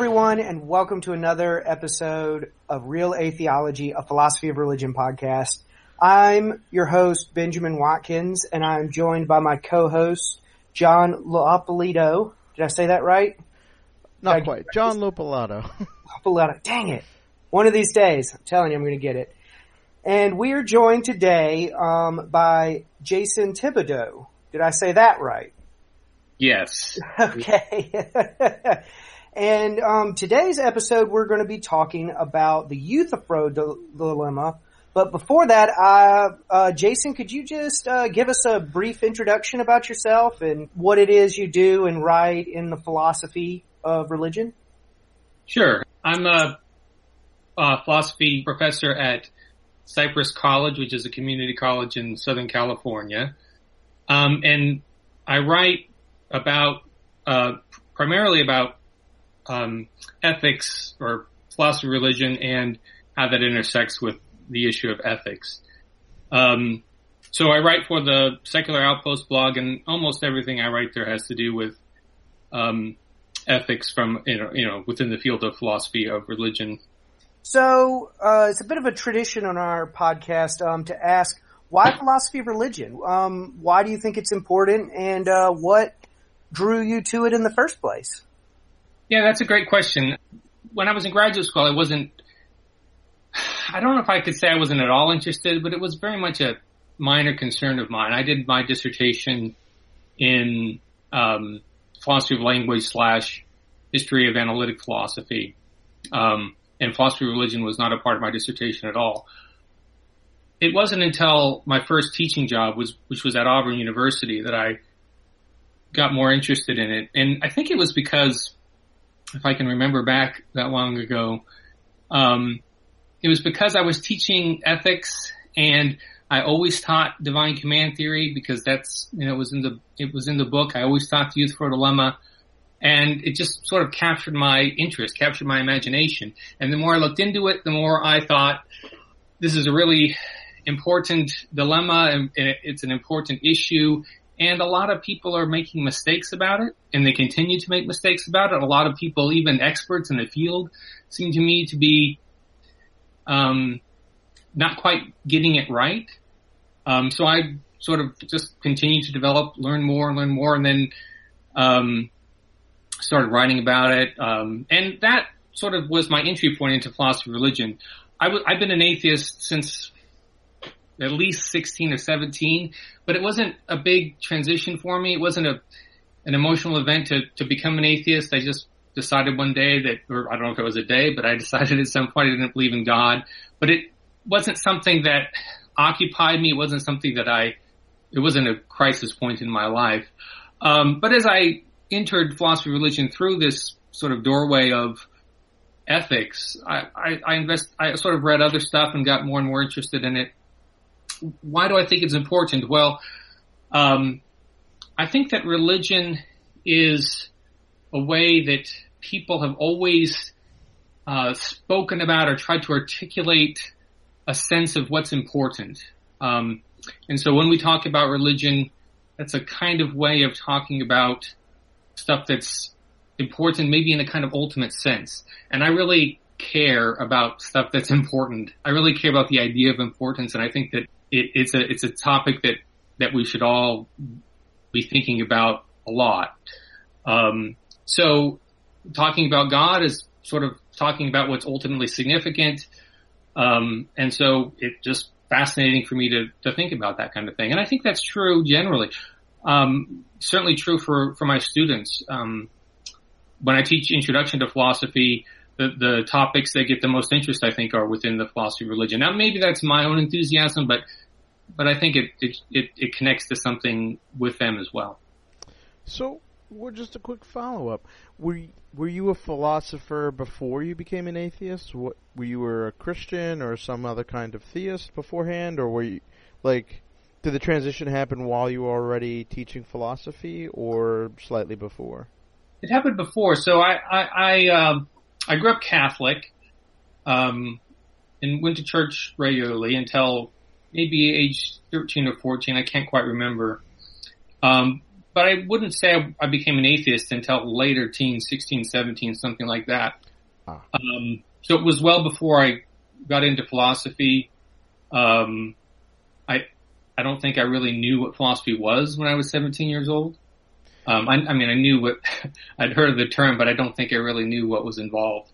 Hello, everyone, and welcome to another episode of Real Atheology, a Philosophy of Religion podcast. I'm your host, Benjamin Watkins, and I'm joined by my co-host, John Lopolito. Did I say that right? Not I- quite. John Lopalato. Lopolito. Dang it. One of these days, I'm telling you, I'm going to get it. And we are joined today um, by Jason Thibodeau. Did I say that right? Yes. Okay. and um, today's episode, we're going to be talking about the Euthyphro dil- dilemma. But before that, uh, uh, Jason, could you just uh, give us a brief introduction about yourself and what it is you do and write in the philosophy of religion? Sure. I'm a, a philosophy professor at Cypress College, which is a community college in Southern California. Um, and I write about, uh, primarily about, um, ethics or philosophy of religion and how that intersects with the issue of ethics. Um, so I write for the Secular Outpost blog and almost everything I write there has to do with, um, ethics from, you know, you know, within the field of philosophy of religion. So uh, it's a bit of a tradition on our podcast um, to ask why philosophy of religion. Um, why do you think it's important, and uh, what drew you to it in the first place? Yeah, that's a great question. When I was in graduate school, I wasn't, I don't know if I could say I wasn't at all interested, but it was very much a minor concern of mine. I did my dissertation in um, philosophy of language slash history of analytic philosophy. Um, and philosophy of religion was not a part of my dissertation at all. It wasn't until my first teaching job was, which was at Auburn University that I got more interested in it. And I think it was because if I can remember back that long ago, um, it was because I was teaching ethics and I always taught divine command theory because that's, you know, it was in the, it was in the book. I always taught the Euthyphro dilemma and it just sort of captured my interest, captured my imagination. And the more I looked into it, the more I thought this is a really important dilemma and it's an important issue. And a lot of people are making mistakes about it and they continue to make mistakes about it. A lot of people, even experts in the field, seem to me to be, um, not quite getting it right. Um, so I sort of just continued to develop, learn more and learn more and then, um, started writing about it. Um, and that sort of was my entry point into philosophy of religion. I w- I've been an atheist since at least 16 or 17, but it wasn't a big transition for me. It wasn't a, an emotional event to, to become an atheist. I just decided one day that, or I don't know if it was a day, but I decided at some point I didn't believe in God, but it wasn't something that occupied me. It wasn't something that I, it wasn't a crisis point in my life. Um, but as I entered philosophy of religion through this sort of doorway of ethics, I, I, I invest, I sort of read other stuff and got more and more interested in it. Why do I think it's important? Well, um, I think that religion is a way that people have always uh, spoken about or tried to articulate a sense of what's important. Um, and so when we talk about religion, that's a kind of way of talking about stuff that's important, maybe in a kind of ultimate sense. And I really care about stuff that's important. I really care about the idea of importance, and I think that it, it's a it's a topic that that we should all be thinking about a lot. Um, so, talking about God is sort of talking about what's ultimately significant, um, and so it just fascinating for me to to think about that kind of thing. And I think that's true generally. Um, certainly true for for my students. Um, when I teach introduction to philosophy, the, the topics that get the most interest, I think, are within the philosophy of religion. Now, maybe that's my own enthusiasm, but but I think it it, it, it connects to something with them as well. So, well, just a quick follow up. Were you, were you a philosopher before you became an atheist? What, were you were a Christian or some other kind of theist beforehand, or were you like? Did the transition happen while you were already teaching philosophy, or slightly before? It happened before. So I I I, um, I grew up Catholic, um, and went to church regularly until maybe age thirteen or fourteen. I can't quite remember. Um, but I wouldn't say I, I, became an atheist until later teens, 16, 17, something like that. Ah. Um, so it was well before I got into philosophy. Um, I, I don't think I really knew what philosophy was when I was 17 years old. Um, I, I, mean, I knew what I'd heard of the term, but I don't think I really knew what was involved.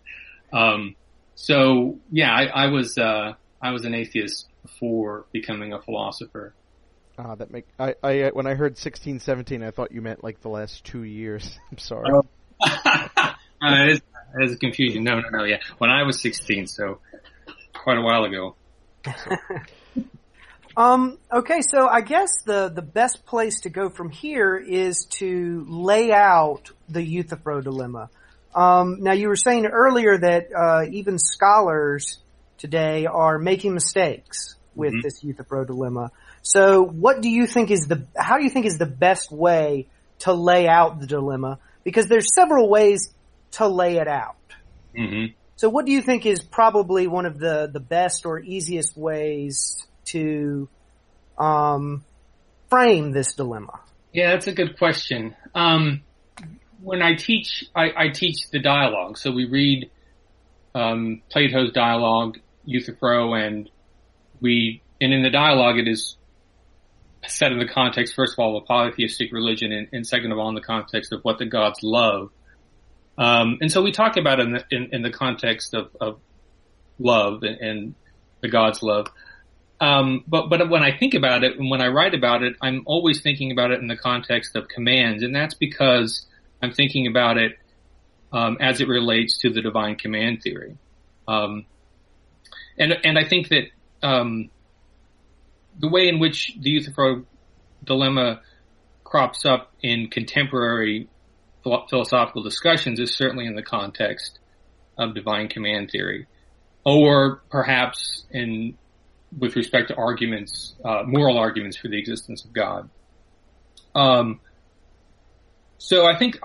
Um, so yeah, I, I was uh, I was an atheist before becoming a philosopher. Ah, that make I, I when I heard sixteen seventeen, I thought you meant like the last two years. I'm sorry. Oh. uh, it, is, it is confusing. No, no, no. Yeah, when I was 16, so quite a while ago. So. Um. Okay, so I guess the the best place to go from here is to lay out the Euthyphro dilemma. Um, now you were saying earlier that uh, even scholars today are making mistakes with mm-hmm. this Euthyphro dilemma. So what do you think is the, how do you think is the best way to lay out the dilemma? Because there's several ways to lay it out. Mm-hmm. So what do you think is probably one of the, the best or easiest ways to, um, frame this dilemma? Yeah, that's a good question. Um, when I teach, I, I, teach the dialogue. So we read um, Plato's dialogue, Euthyphro, and we, and in the dialogue, it is set in the context, first of all, of polytheistic religion, and, and, second of all, in the context of what the gods love. Um, and so we talk about in the, in, in the context of, of love and, and, the gods love. Um, but but when I think about it and when I write about it, I'm always thinking about it in the context of commands, and that's because I'm thinking about it um, as it relates to the divine command theory. Um, and and I think that um, the way in which the Euthyphro dilemma crops up in contemporary philosophical discussions is certainly in the context of divine command theory, or perhaps in with respect to arguments, uh, moral arguments for the existence of God. Um, so I think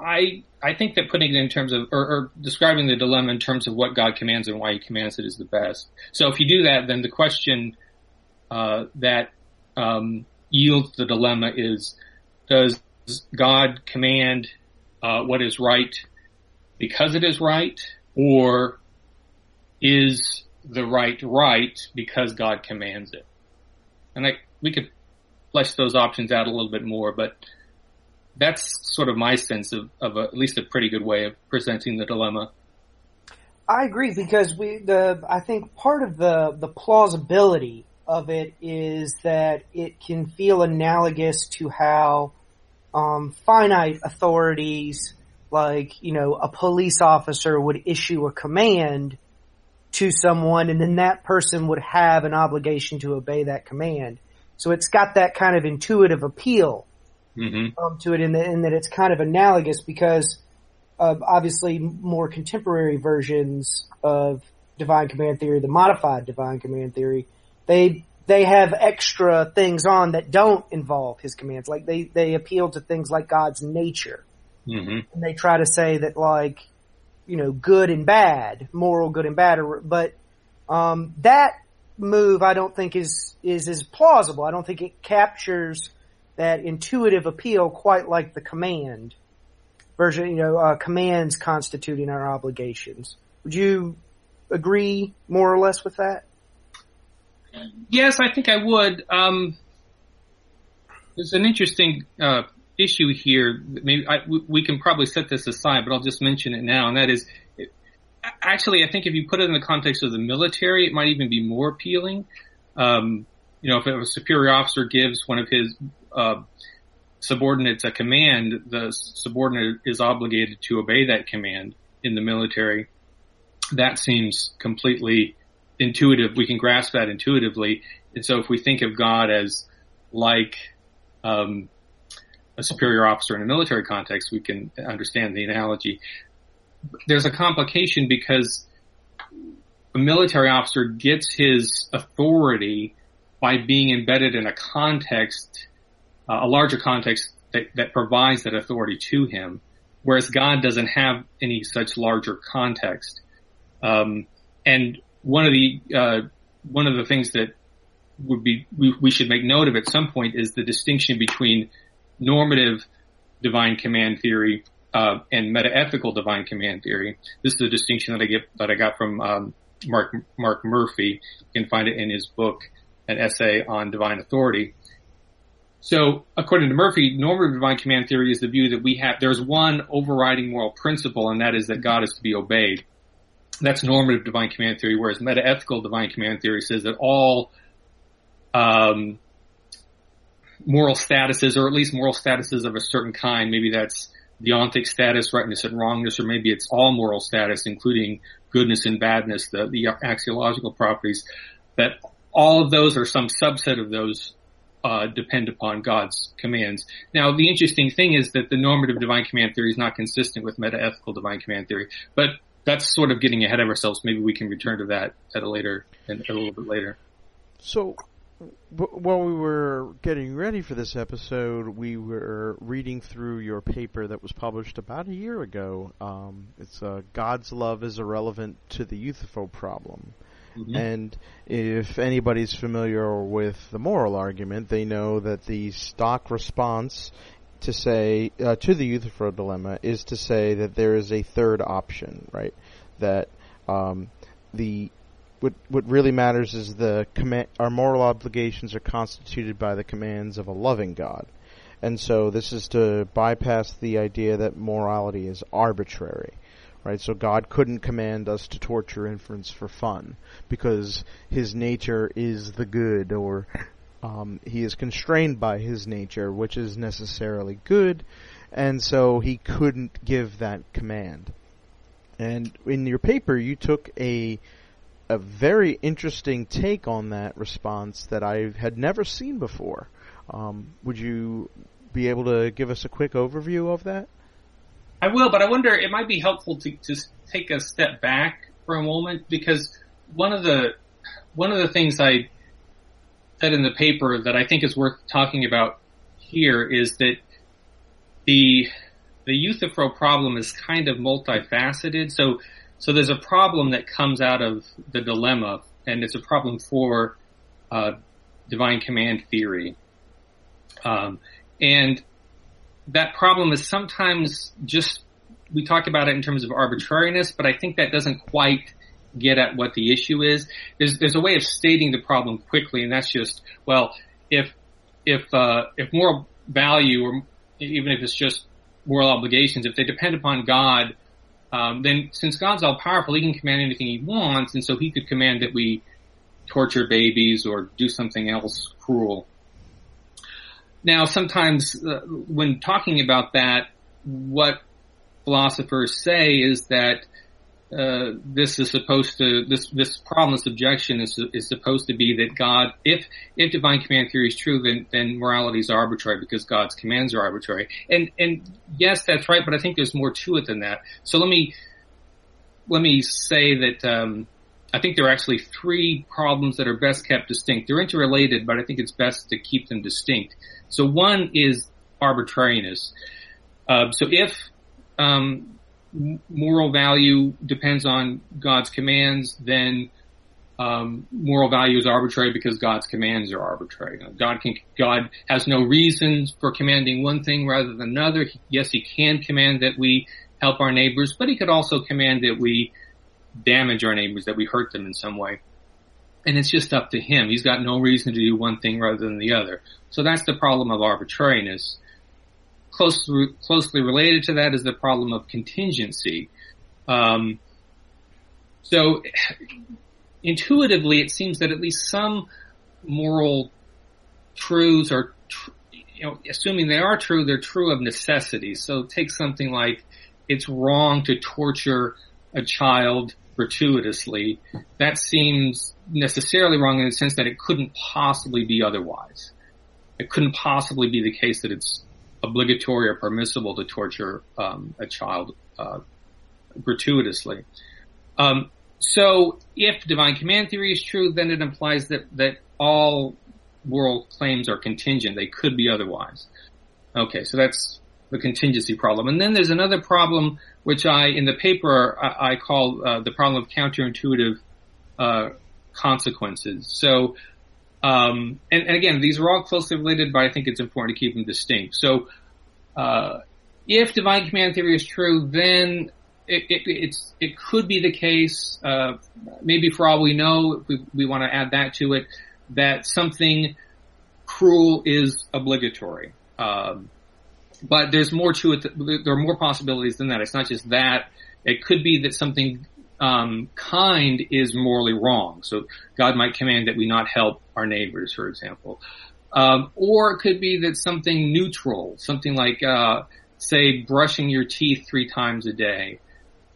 I I think that putting it in terms of or, or, describing the dilemma in terms of what God commands and why He commands it is the best. So if you do that, then the question uh, that um, yields the dilemma is: Does God command uh, what is right because it is right, or is the right right because God commands it? And I, we could flesh those options out a little bit more, but that's sort of my sense of, of a, at least a pretty good way of presenting the dilemma. I agree because we the I think part of the the plausibility of it is that it can feel analogous to how um, finite authorities, like you know, a police officer would issue a command to someone, and then that person would have an obligation to obey that command. So it's got that kind of intuitive appeal mm-hmm. um, to it in, the, in, that it's kind of analogous because of obviously more contemporary versions of divine command theory, the modified divine command theory, they they have extra things on that don't involve his commands. Like they they appeal to things like God's nature, mm-hmm. and they try to say that like you know good and bad, moral good and bad, but um, that move I don't think is is is plausible. I don't think it captures that intuitive appeal quite like the command version, you know, uh, commands constituting our obligations. Would you agree more or less with that? Yes, I think I would. Um, an interesting uh, issue here. Maybe I, we can probably set this aside, but I'll just mention it now, and that is, actually, I think if you put it in the context of the military, it might even be more appealing. Um, you know, if a superior officer gives one of his uh, subordinates a command, the subordinate is obligated to obey that command in the military. That seems completely intuitive. We can grasp that intuitively. And so if we think of God as like, um, a superior officer in a military context, we can understand the analogy. There's a complication because a military officer gets his authority by being embedded in a context uh, a larger context that, that provides that authority to him, whereas God doesn't have any such larger context. Um, and one of the uh, one of the things that would be we, we, should make note of at some point is the distinction between normative divine command theory uh, and metaethical divine command theory. This is a distinction that I get that I got from um, Mark Mark Murphy. You can find it in his book, an essay on divine authority. So, according to Murphy, normative divine command theory is the view that we have there's one overriding moral principle, and that is that God is to be obeyed. That's normative divine command theory, whereas metaethical divine command theory says that all um, moral statuses, or at least moral statuses of a certain kind, maybe that's deontic status, rightness and wrongness, or maybe it's all moral status, including goodness and badness, the, the axiological properties, that all of those or some subset of those uh, depend upon God's commands. Now, the interesting thing is that the normative divine command theory is not consistent with metaethical divine command theory, but that's sort of getting ahead of ourselves. Maybe we can return to that at a later, and a little bit later. So, while we were getting ready for this episode, we were reading through your paper that was published about a year ago. Um, it's uh, God's love is irrelevant to the Euthyphro problem. Mm-hmm. And if anybody's familiar with the moral argument, they know that the stock response to say uh, to the Euthyphro dilemma is to say that there is a third option, right? That um, the what what really matters is the command. Our moral obligations are constituted by the commands of a loving God, and so this is to bypass the idea that morality is arbitrary, right? So God couldn't command us to torture infants for fun because His nature is the good, or um, He is constrained by His nature, which is necessarily good, and so He couldn't give that command. And in your paper, you took a a very interesting take on that response that I had never seen before. Um, would you be able to give us a quick overview of that? I will, but I wonder it might be helpful to just take a step back for a moment because one of the one of the things I said in the paper that I think is worth talking about here is that the the Euthyphro problem is kind of multifaceted. So so there's a problem that comes out of the dilemma, and it's a problem for uh, divine command theory. Um, and that problem is sometimes just we talk about it in terms of arbitrariness, but I think that doesn't quite get at what the issue is. There's there's a way of stating the problem quickly, and that's just well, if if uh, if moral value, or even if it's just moral obligations, if they depend upon God um, then since God's all powerful, He can command anything He wants, and so He could command that we torture babies or do something else cruel. Now, sometimes uh, when talking about that, what philosophers say is that uh, this is supposed to this this problem, this objection is is supposed to be that God, if if divine command theory is true, then then morality is arbitrary because God's commands are arbitrary. And and yes, that's right, but I think there's more to it than that. So let me let me say that um, I think there are actually three problems that are best kept distinct. They're interrelated, but I think it's best to keep them distinct. So one is arbitrariness. Uh, so if um, moral value depends on God's commands, then um, moral value is arbitrary because God's commands are arbitrary. God can God has no reasons for commanding one thing rather than another. Yes, He can command that we help our neighbors, but He could also command that we damage our neighbors, that we hurt them in some way. And it's just up to Him. He's got no reason to do one thing rather than the other. So that's the problem of arbitrariness closely closely related to that is the problem of contingency. Um, so intuitively, it seems that at least some moral truths are, tr- you know, assuming they are true, they're true of necessity. So take something like it's wrong to torture a child gratuitously. That seems necessarily wrong in the sense that it couldn't possibly be otherwise. It couldn't possibly be the case that it's obligatory or permissible to torture um, a child uh, gratuitously. Um, so, if divine command theory is true, then it implies that that all world claims are contingent; they could be otherwise. Okay, so that's the contingency problem. And then there's another problem, which I, in the paper, I, I call uh, the problem of counterintuitive uh, consequences. So, Um, and, and, again, these are all closely related, but I think it's important to keep them distinct. So, uh, if divine command theory is true, then it, it, it could be the case, uh, maybe for all we know, we, we want to add that to it, that something cruel is obligatory. Um, but there's more to it. There are more possibilities than that. It's not just that. It could be that something um, kind is morally wrong. So God might command that we not help our neighbors, for example. Um, or it could be that something neutral, something like, uh, say, brushing your teeth three times a day,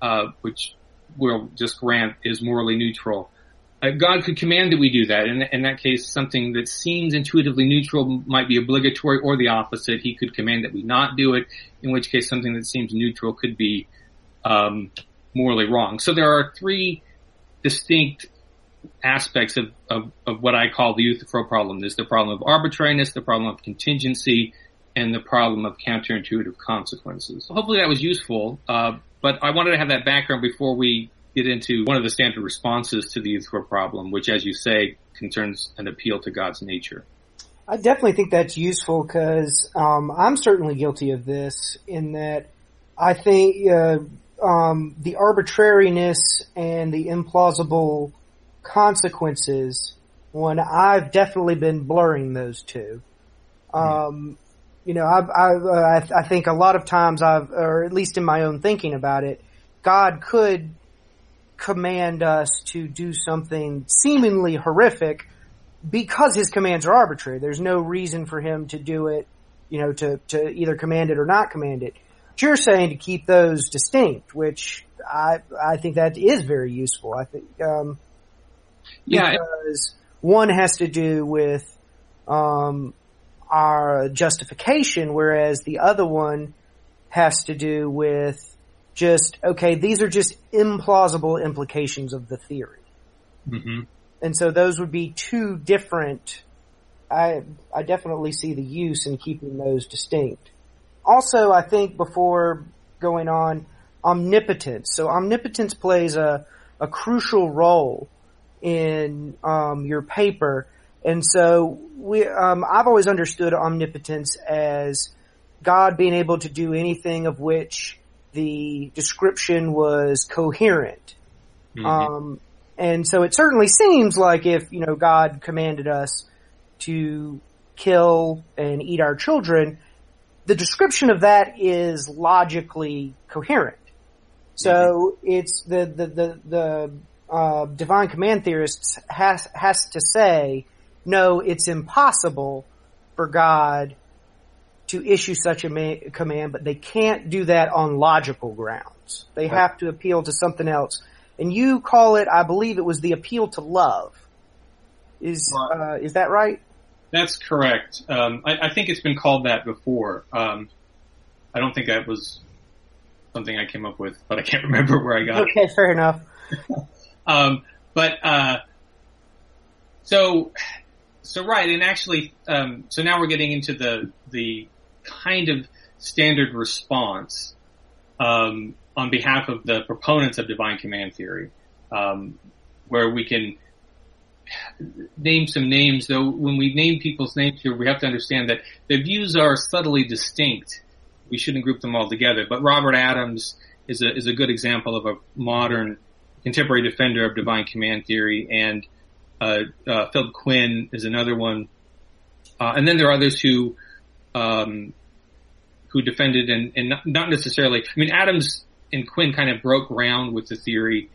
uh, which we'll just grant is morally neutral. Uh, God could command that we do that. In, in that case, something that seems intuitively neutral might be obligatory, or the opposite. He could command that we not do it. In which case, something that seems neutral could be um, morally wrong. So there are three distinct aspects of, of, of what I call the Euthyphro problem. There's the problem of arbitrariness, the problem of contingency, and the problem of counterintuitive consequences. Hopefully that was useful, uh, but I wanted to have that background before we get into one of the standard responses to the Euthyphro problem, which, as you say, concerns an appeal to God's nature. I definitely think that's useful because um, I'm certainly guilty of this in that I think uh, um, the arbitrariness and the implausible consequences when I've definitely been blurring those two. Um, you know, I've, I've uh, I, I think a lot of times I've, or at least in my own thinking about it, God could command us to do something seemingly horrific because his commands are arbitrary. There's no reason for him to do it, you know, to, to either command it or not command it you're saying to keep those distinct, which I I think that is very useful. I think um, yeah, because one has to do with um, our justification, whereas the other one has to do with just okay. These are just implausible implications of the theory, mm-hmm. and so those would be two different. I I definitely see the use in keeping those distinct also, I think before going on, omnipotence. So omnipotence plays a, a crucial role in um, your paper. And so we, um, I've always understood omnipotence as God being able to do anything of which the description was coherent. Mm-hmm. Um, and so it certainly seems like if, you know, God commanded us to kill and eat our children, the description of that is logically coherent. So mm-hmm. it's the the the, the uh, divine command theorists has has to say no, it's impossible for God to issue such a ma- command, but they can't do that on logical grounds. They right. have to appeal to something else. And you call it, I believe it was the appeal to love. Is right. uh, is that right? That's correct. Um, I, I, think it's been called that before. Um, I don't think that was something I came up with, but I can't remember where I got okay, it. Okay, fair enough. um, but uh, so so right, and actually, um, so now we're getting into the the kind of standard response um, on behalf of the proponents of divine command theory, um, where we can name some names, though when we name people's names here, we have to understand that the views are subtly distinct. We shouldn't group them all together. But Robert Adams is a, is a good example of a modern contemporary defender of divine command theory, and uh, uh, Philip Quinn is another one. Uh, and then there are others who um, who defended and, and not, not, necessarily. I mean, Adams and Quinn kind of broke ground with the theory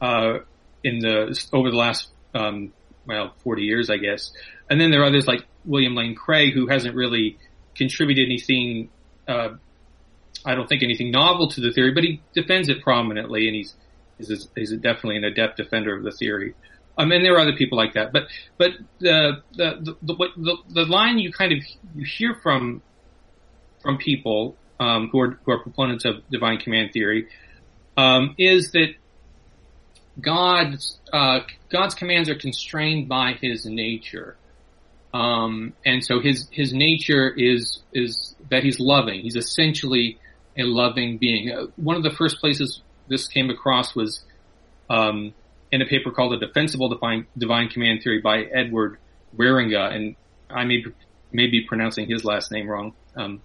uh, in the over the last um, well, 40 years, I guess. And then there are others like William Lane Craig, who hasn't really contributed anything, uh, I don't think anything novel to the theory, but he defends it prominently and he's, he's definitely an adept defender of the theory. Um, and there are other people like that, but, but the, the, the, the, the line you kind of, you hear from, from people, um, who are, who are proponents of divine command theory, um, is that God's uh, God's commands are constrained by His nature, um, and so His His nature is is that He's loving. He's essentially a loving being. Uh, one of the first places this came across was um, in a paper called "A Defensible Divine, Divine Command Theory" by Edward Wierenga, and I may may be pronouncing his last name wrong. Um,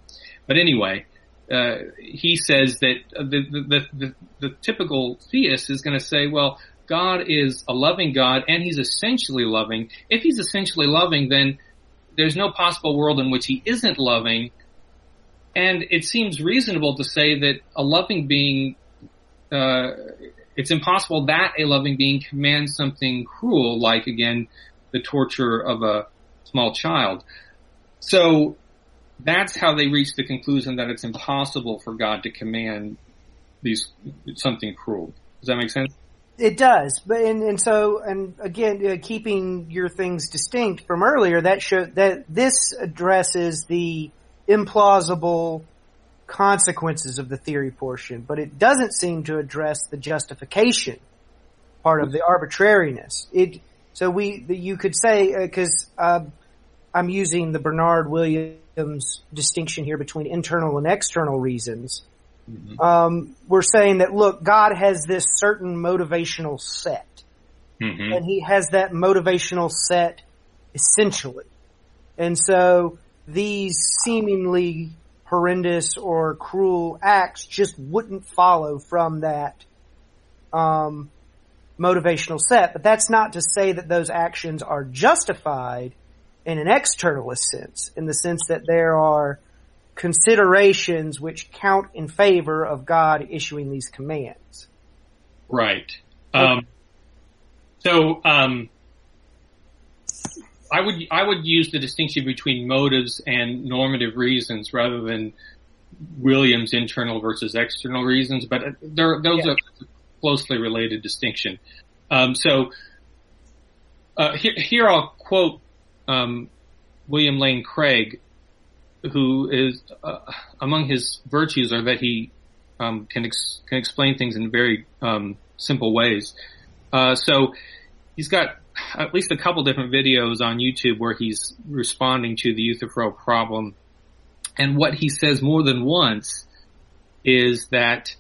but anyway, uh, he says that the, the, the, the typical theist is going to say, well, God is a loving God and he's essentially loving. If he's essentially loving, then there's no possible world in which he isn't loving. And it seems reasonable to say that a loving being, uh, it's impossible that a loving being commands something cruel, like again, the torture of a small child. So that's how they reach the conclusion that it's impossible for God to command these something cruel. Does that make sense? It does, but and, and so and again, uh, keeping your things distinct from earlier, that show that this addresses the implausible consequences of the theory portion, but it doesn't seem to address the justification part of the arbitrariness. It so we you could say because uh, I'm using the Bernard Williams distinction here between internal and external reasons. Mm-hmm. Um, we're saying that look, God has this certain motivational set, mm-hmm. and He has that motivational set essentially, and so these seemingly horrendous or cruel acts just wouldn't follow from that um, motivational set. But that's not to say that those actions are justified in an externalist sense, in the sense that there are considerations which count in favor of God issuing these commands. Right. Um, so um, I would I would use the distinction between motives and normative reasons rather than Williams' internal versus external reasons, but those yeah. are closely related distinction. Um, so uh, here, here, I'll quote um, William Lane Craig, who is uh, among his virtues are that he um, can ex- can explain things in very um, simple ways. Uh, so he's got at least a couple different videos on YouTube where he's responding to the Euthyphro problem, and what he says more than once is that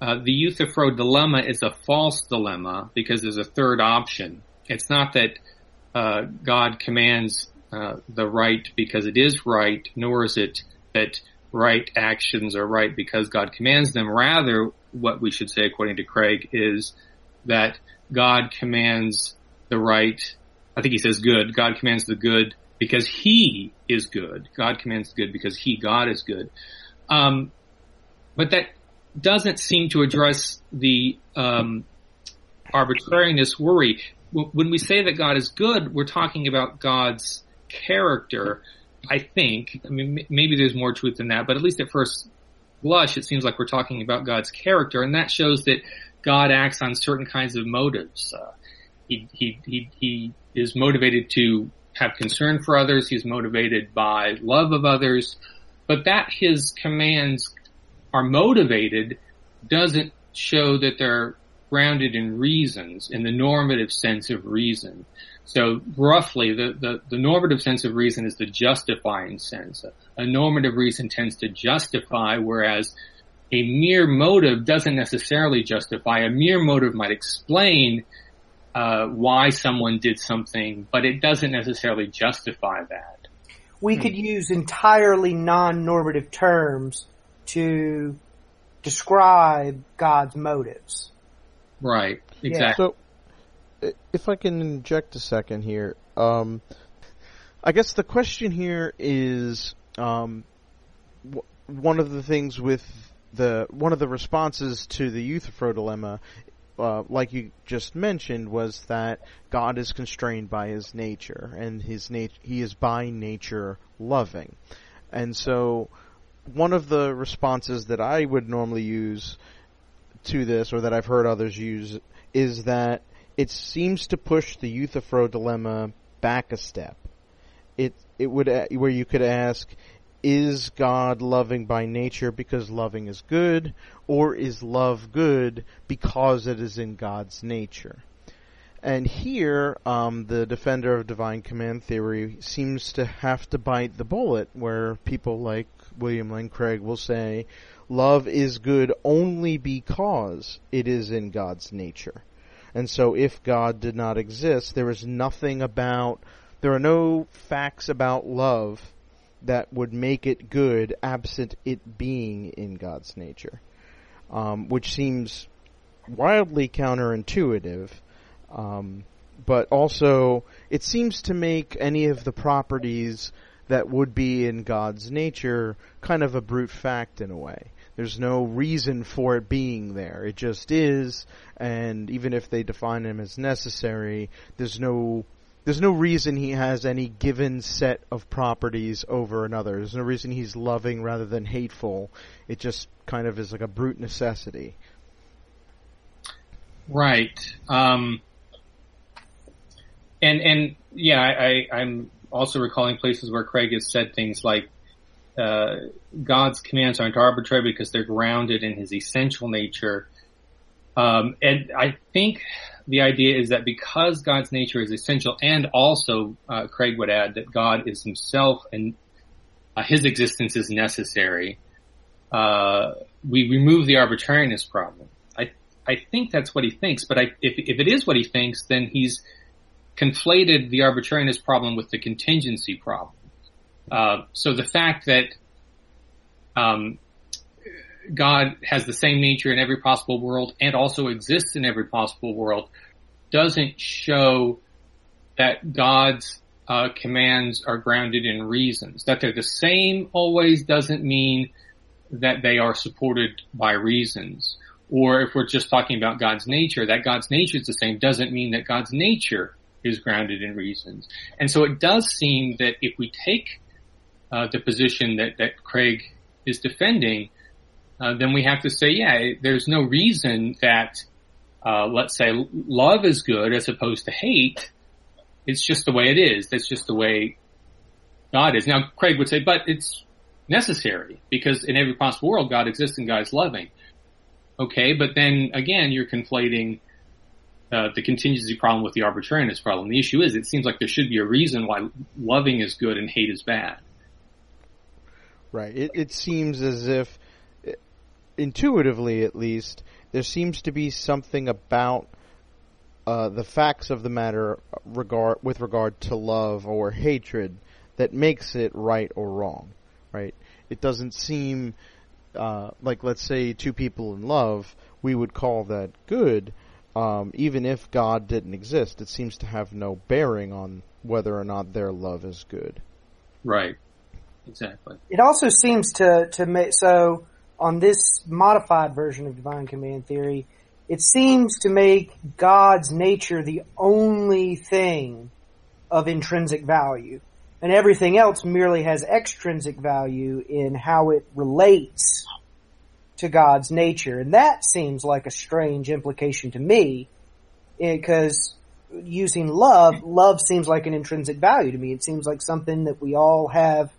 uh, the Euthyphro dilemma is a false dilemma because there's a third option. It's not that uh, God commands uh, the right because it is right, nor is it that right actions are right because God commands them. Rather, what we should say, according to Craig, is that God commands the right. I think he says good. God commands the good because He is good. God commands the good because He, God, is good. Um, but that doesn't seem to address the um, arbitrariness worry. When we say that God is good, we're talking about God's character. I think. I mean, maybe there's more truth than that, but at least at first blush, it seems like we're talking about God's character, and that shows that God acts on certain kinds of motives. Uh, he, he, he, he is motivated to have concern for others. He's motivated by love of others, but that his commands are motivated doesn't show that they're grounded in reasons, in the normative sense of reason. So roughly, the, the, the, normative sense of reason is the justifying sense. A, normative reason tends to justify, whereas a mere motive doesn't necessarily justify. A mere motive might explain uh, why someone did something, but it doesn't necessarily justify that. We hmm. could use entirely non-normative terms to describe God's motives. Right. Exactly. So, if I can inject a second here, um, I guess the question here is um, w- one of the things with the one of the responses to the Euthyphro dilemma, uh, like you just mentioned, was that God is constrained by His nature, and His nat- He is by nature loving, and so one of the responses that I would normally use to this, or that I've heard others use, is that it seems to push the Euthyphro dilemma back a step. It it would where you could ask, is God loving by nature because loving is good, or is love good because it is in God's nature? And here, um, the defender of divine command theory seems to have to bite the bullet, where people like William Lane Craig will say, love is good only because it is in God's nature. And so if God did not exist, there is nothing about there are no facts about love that would make it good absent it being in God's nature, um, which seems wildly counterintuitive. Um, but also, it seems to make any of the properties that would be in God's nature kind of a brute fact in a way. There's no reason for it being there. It just is, and even if they define him as necessary, there's no there's no reason he has any given set of properties over another. There's no reason he's loving rather than hateful. It just kind of is like a brute necessity. Right. Um, and and yeah, I, I, am also recalling places where Craig has said things like uh, God's commands aren't arbitrary because they're grounded in His essential nature. Um, and I think the idea is that because God's nature is essential, and also uh, Craig would add that God is Himself and uh, His existence is necessary. Uh, we remove the arbitrariness problem. I I think that's what he thinks, but I, if if it is what he thinks, then he's conflated the arbitrariness problem with the contingency problem. Uh, so the fact that um, God has the same nature in every possible world and also exists in every possible world doesn't show that God's uh, commands are grounded in reasons. That they're the same always doesn't mean that they are supported by reasons. Or if we're just talking about God's nature, that God's nature is the same doesn't mean that God's nature is grounded in reasons. And so it does seem that if we take uh, the position that, that Craig is defending, uh, then we have to say, yeah, there's no reason that, uh, let's say, love is good as opposed to hate. It's just the way it is. That's just the way God is. Now, Craig would say, but it's necessary because in every possible world, God exists and God is loving. Okay, but then again, you're conflating uh, the contingency problem with the arbitrariness problem. The issue is, it seems like there should be a reason why loving is good and hate is bad. Right. It, it seems as if, intuitively at least, there seems to be something about uh, the facts of the matter regard with regard to love or hatred that makes it right or wrong. Right. It doesn't seem uh, like, let's say, two people in love, we would call that good um, even if God didn't exist, it seems to have no bearing on whether or not their love is good. Right. Exactly. It also seems to to make so on this modified version of divine command theory, it seems to make God's nature the only thing of intrinsic value. And everything else merely has extrinsic value in how it relates to God's nature. And that seems like a strange implication to me eh, because using love, love seems like an intrinsic value to me. It seems like something that we all have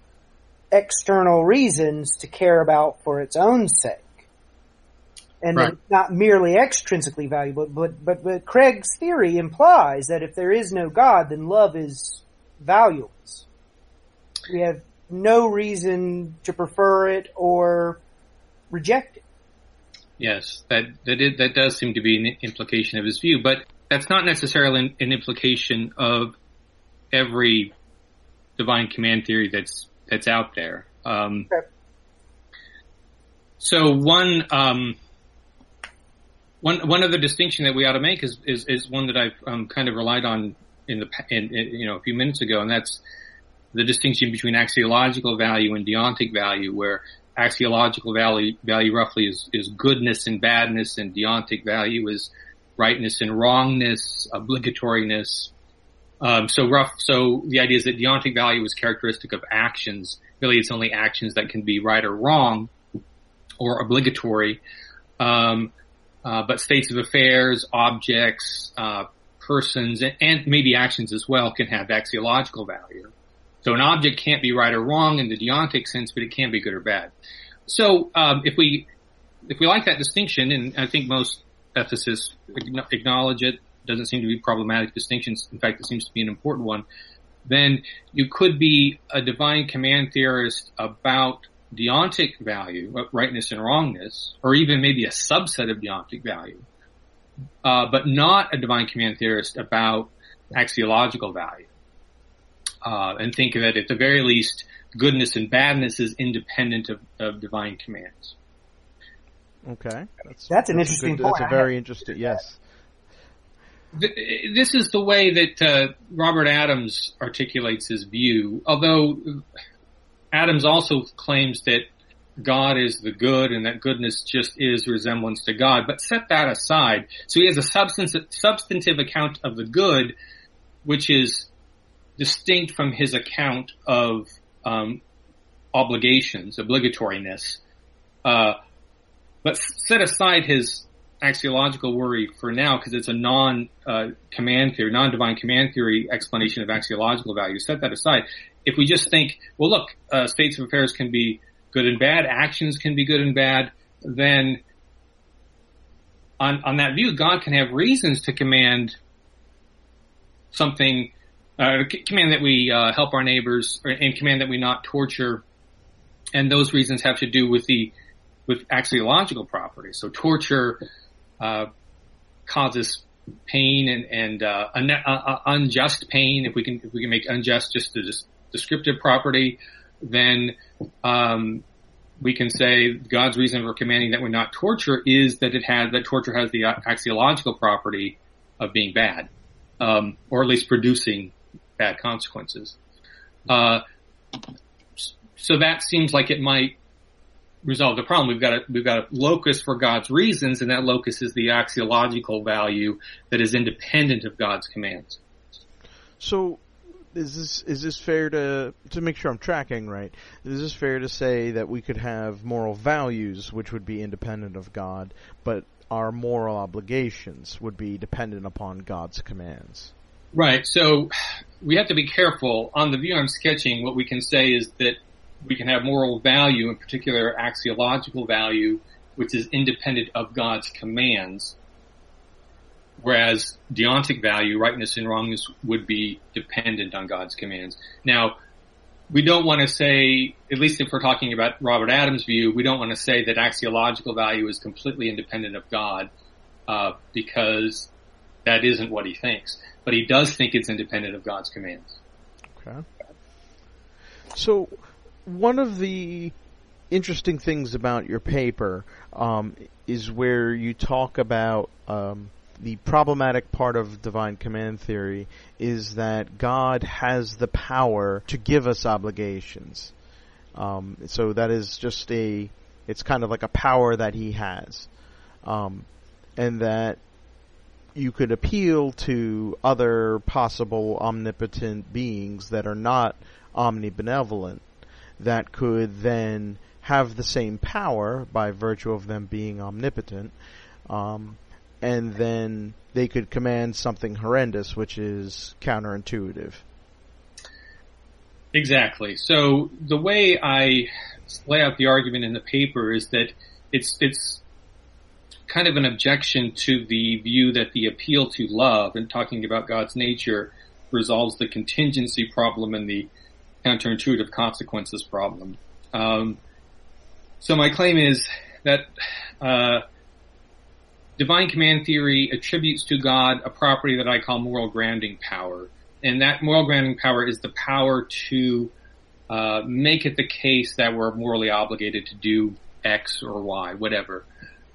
external reasons to care about for its own sake. And right. not merely extrinsically valuable, but, but, but Craig's theory implies that if there is no God, then love is valueless. We have no reason to prefer it or reject it. Yes, that that is, that does seem to be an implication of his view, but that's not necessarily an, implication of every divine command theory that's that's out there. Um, okay. So one um, one one other distinction that we ought to make is is, is one that I've um, kind of relied on in the in, in, you know a few minutes ago, and that's the distinction between axiological value and deontic value, where axiological value, value roughly is, is goodness and badness and deontic value is rightness and wrongness, obligatoriness. Um, so rough, so the idea is that deontic value is characteristic of actions. Really, it's only actions that can be right or wrong or obligatory. Um, uh, but states of affairs, objects, uh, persons, and, and maybe actions as well can have axiological value. So an object can't be right or wrong in the deontic sense, but it can be good or bad. So um, if we if we like that distinction, and I think most ethicists acknowledge it, doesn't seem to be problematic distinctions. In fact, it seems to be an important one. Then you could be a divine command theorist about deontic value, rightness and wrongness, or even maybe a subset of deontic value, uh, but not a divine command theorist about axiological value. uh, and think of it at the very least, goodness and badness is independent of, of divine commands. Okay, that's, that's an interesting good, point. That's a very interesting. Yes. This is the way that uh, Robert Adams articulates his view. Although Adams also claims that God is the good and that goodness just is resemblance to God. But set that aside. So he has a substance, substantive account of the good, which is distinct from his account of um, obligations, obligatoriness. Uh, but set aside his axiological worry for now because it's a non uh, command theory, non divine command theory explanation of axiological value. Set that aside. If we just think, well, look, uh, states of affairs can be good and bad, actions can be good and bad, then on, on that view, God can have reasons to command something, uh, command that we uh, help our neighbors, or, and command that we not torture, and those reasons have to do with the with axiological properties. So torture uh, causes pain and, and uh, un- uh, uh, unjust pain. If we can if we can make unjust just a descriptive property, then um, we can say God's reason for commanding that we not torture is that it has that torture has the axiological property of being bad, um, or at least producing bad consequences. Uh, so that seems like it might resolve the problem. We've got a we've got a locus for God's reasons, and that locus is the axiological value that is independent of God's commands. So is this is this fair to to make sure I'm tracking right? Is this fair to say that we could have moral values which would be independent of God, but our moral obligations would be dependent upon God's commands? Right. So we have to be careful on the view I'm sketching. What we can say is that we can have moral value, in particular axiological value, which is independent of God's commands whereas deontic value, rightness and wrongness, would be dependent on God's commands. Now, we don't want to say, at least if we're talking about Robert Adams' view, we don't want to say that axiological value is completely independent of God, uh, because that isn't what he thinks. But he does think it's independent of God's commands. Okay. So, one of the interesting things about your paper um, is where you talk about um, the problematic part of divine command theory is that God has the power to give us obligations. Um, so that is just a, it's kind of like a power that He has, um, and that you could appeal to other possible omnipotent beings that are not omnibenevolent that could then have the same power by virtue of them being omnipotent. Um, and then they could command something horrendous, which is counterintuitive. Exactly. So the way I lay out the argument in the paper is that it's it's kind of an objection to the view that the appeal to love and talking about God's nature resolves the contingency problem and the counterintuitive consequences problem. Um, so my claim is that uh, divine command theory attributes to God a property that I call moral grounding power. And that moral grounding power is the power to uh, make it the case that we're morally obligated to do X or Y, whatever.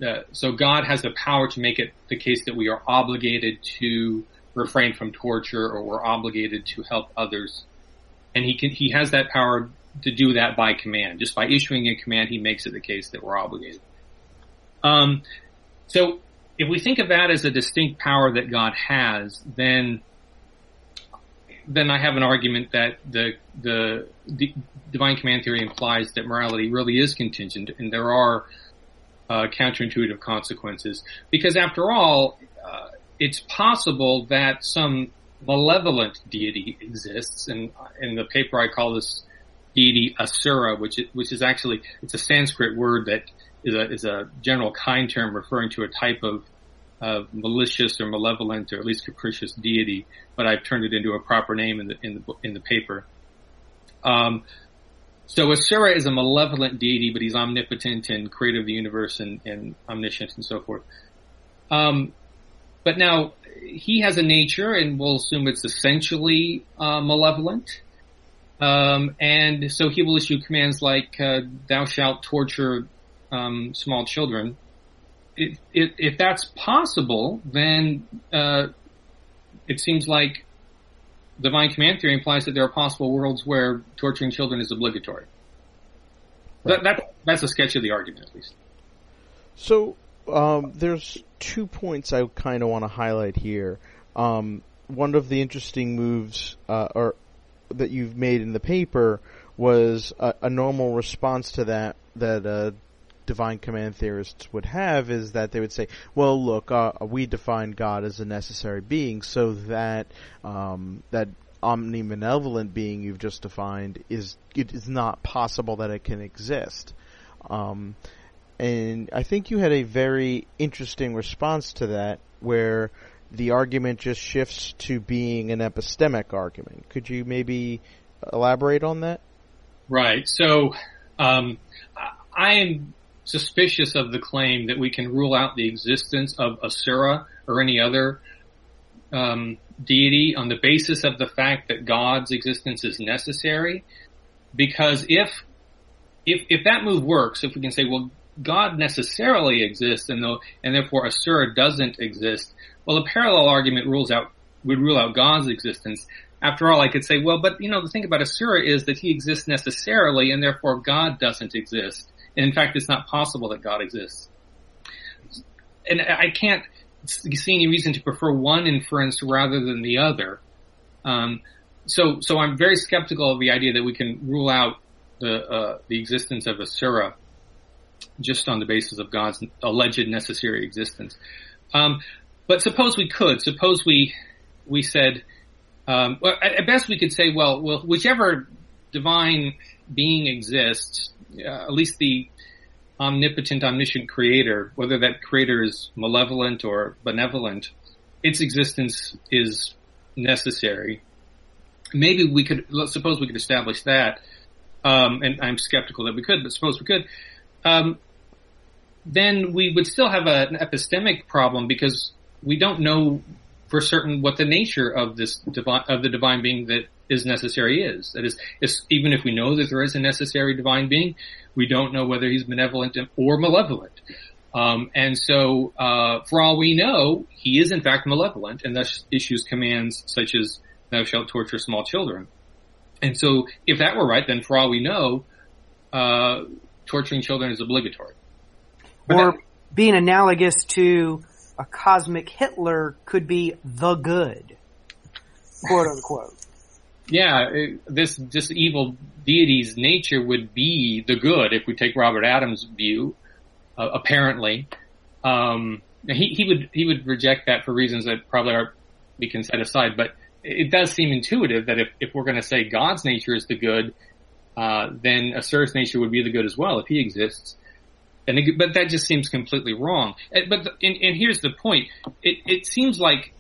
Uh, so God has the power to make it the case that we are obligated to refrain from torture or we're obligated to help others. And he can, he has that power to do that by command. Just by issuing a command, he makes it the case that we're obligated. Um, so if we think of that as a distinct power that God has, then then I have an argument that the the, the divine command theory implies that morality really is contingent, and there are uh, counterintuitive consequences. Because after all, uh, it's possible that some malevolent deity exists, and in the paper I call this deity Asura, which is, which is actually it's a Sanskrit word that is a is a general kind term referring to a type of malicious or malevolent or at least capricious deity, but I've turned it into a proper name in the in the in the paper. Um, so Asura is a malevolent deity, but he's omnipotent and creator of the universe and, and omniscient and so forth. Um, but now he has a nature, and we'll assume it's essentially uh, malevolent. Um, and so he will issue commands like, uh, thou shalt torture, um, small children. If, if, if that's possible, then, uh, it seems like divine command theory implies that there are possible worlds where torturing children is obligatory. Right. That, that, that's a sketch of the argument, at least. So, um, there's two points I kind of want to highlight here. Um, one of the interesting moves, uh, or that you've made in the paper was a, a normal response to that that uh, divine command theorists would have is that they would say, "Well, look, uh, we define God as a necessary being, so that um, that omnibenevolent being you've just defined is it is not possible that it can exist." Um, and I think you had a very interesting response to that, where the argument just shifts to being an epistemic argument. Could you maybe elaborate on that? Right. So, um, I am suspicious of the claim that we can rule out the existence of Asura or any other um, deity on the basis of the fact that God's existence is necessary. Because if if if that move works, if we can say, well, God necessarily exists, and though and therefore Asura doesn't exist, well, a parallel argument rules out would rule out God's existence. After all, I could say, well, but you know, the thing about Asura is that he exists necessarily, and therefore God doesn't exist. And in fact, it's not possible that God exists. And I can't see any reason to prefer one inference rather than the other. Um, so, so I'm very skeptical of the idea that we can rule out the uh, the existence of Asura just on the basis of God's alleged necessary existence. Um, but suppose we could. Suppose we we said, um, well, at best we could say, well, well, whichever divine being exists, uh, at least the omnipotent, omniscient creator, whether that creator is malevolent or benevolent, its existence is necessary. Maybe we could, suppose we could establish that, um, and I'm skeptical that we could, but suppose we could, um, then we would still have a, an epistemic problem because we don't know for certain what the nature of this divine, of the divine being that is necessary is. That is, even if we know that there is a necessary divine being, we don't know whether he's benevolent or malevolent. Um, and so, uh, for all we know, he is in fact malevolent and thus issues commands such as thou shalt torture small children. And so, if that were right, then for all we know, uh, torturing children is obligatory. But or that, being analogous to a cosmic Hitler could be the good, quote unquote. Yeah, it, this this evil deity's nature would be the good if we take Robert Adams' view. Uh, apparently, um, he he would he would reject that for reasons that probably are we can set aside. But it does seem intuitive that if if we're going to say God's nature is the good, uh, then Asura's nature would be the good as well if he exists. And it, but that just seems completely wrong. But the, and, and, here's the point: it, it seems like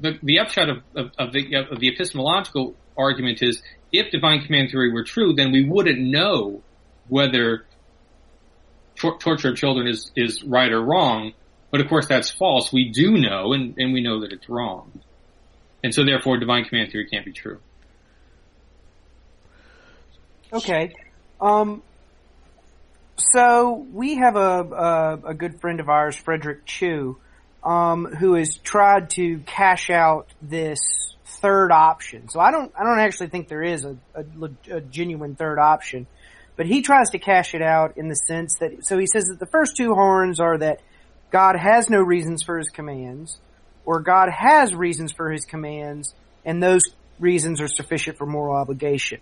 the, the upshot of, of, of, the of the epistemological argument is if divine command theory were true, then we wouldn't know whether tor- torture of children is is right or wrong. But of course, that's false. We do know, and, and we know that it's wrong. And so, therefore, divine command theory can't be true. Okay. Um, so we have a, a, a good friend of ours, Frederick Chu, um, who has tried to cash out this third option. So I don't, I don't actually think there is a, a, a genuine third option, but he tries to cash it out in the sense that, so he says that the first two horns are that God has no reasons for his commands, or God has reasons for his commands, and those reasons are sufficient for moral obligation.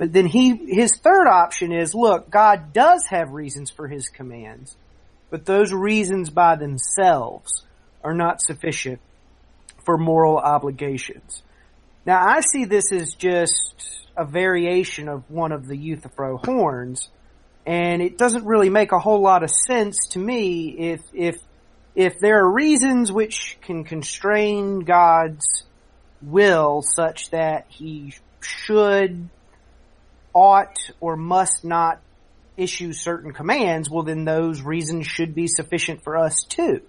But then he, his third option is, look, God does have reasons for his commands, but those reasons by themselves are not sufficient for moral obligations. Now I see this as just a variation of one of the Euthyphro horns, and it doesn't really make a whole lot of sense to me if, if, if there are reasons which can constrain God's will such that he should ought or must not issue certain commands, well then those reasons should be sufficient for us too.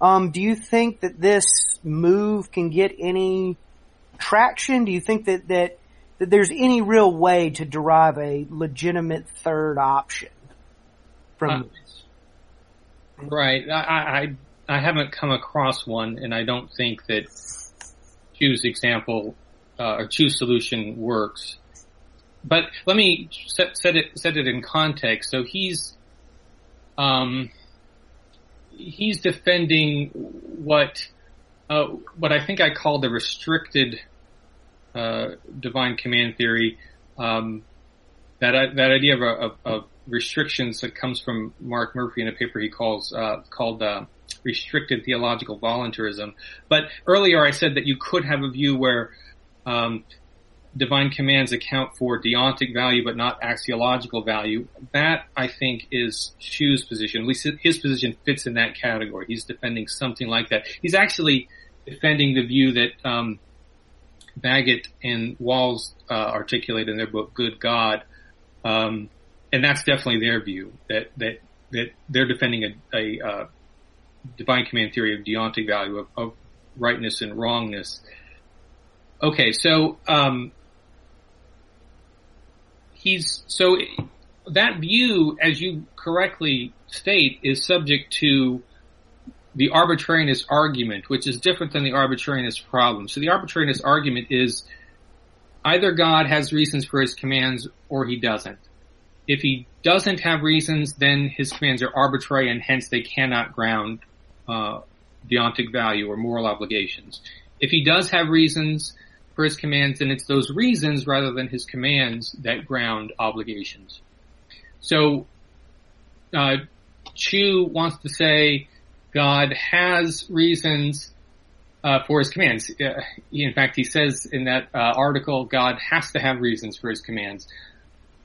Um, do you think that this move can get any traction? Do you think that, that that there's any real way to derive a legitimate third option from Uh, this. Right. I, I I haven't come across one, and I don't think that Chu's example uh, or Chu's solution works. But let me set, set it set it in context. So he's um he's defending what uh, what I think I call the restricted uh, divine command theory. Um, that that idea of, of, of restrictions that comes from Mark Murphy in a paper he calls uh, called uh, restricted theological voluntarism. But earlier I said that you could have a view where um, divine commands account for deontic value but not axiological value. That I think is Chu's position. At least his position fits in that category. He's defending something like that. He's actually defending the view that um, Baggett and Walls uh, articulate in their book Good God. Um, and that's definitely their view that that that they're defending a, a uh, divine command theory of deontic value of, of rightness and wrongness. Okay, so um, he's so that view, as you correctly state, is subject to the arbitrariness argument, which is different than the arbitrariness problem. So the arbitrariness argument is either God has reasons for his commands or he doesn't. If he doesn't have reasons, then his commands are arbitrary and hence they cannot ground uh, deontic value or moral obligations. If he does have reasons for his commands, then it's those reasons rather than his commands that ground obligations. So uh, Chu wants to say God has reasons uh, for his commands. Uh, in fact, he says in that uh, article, God has to have reasons for his commands.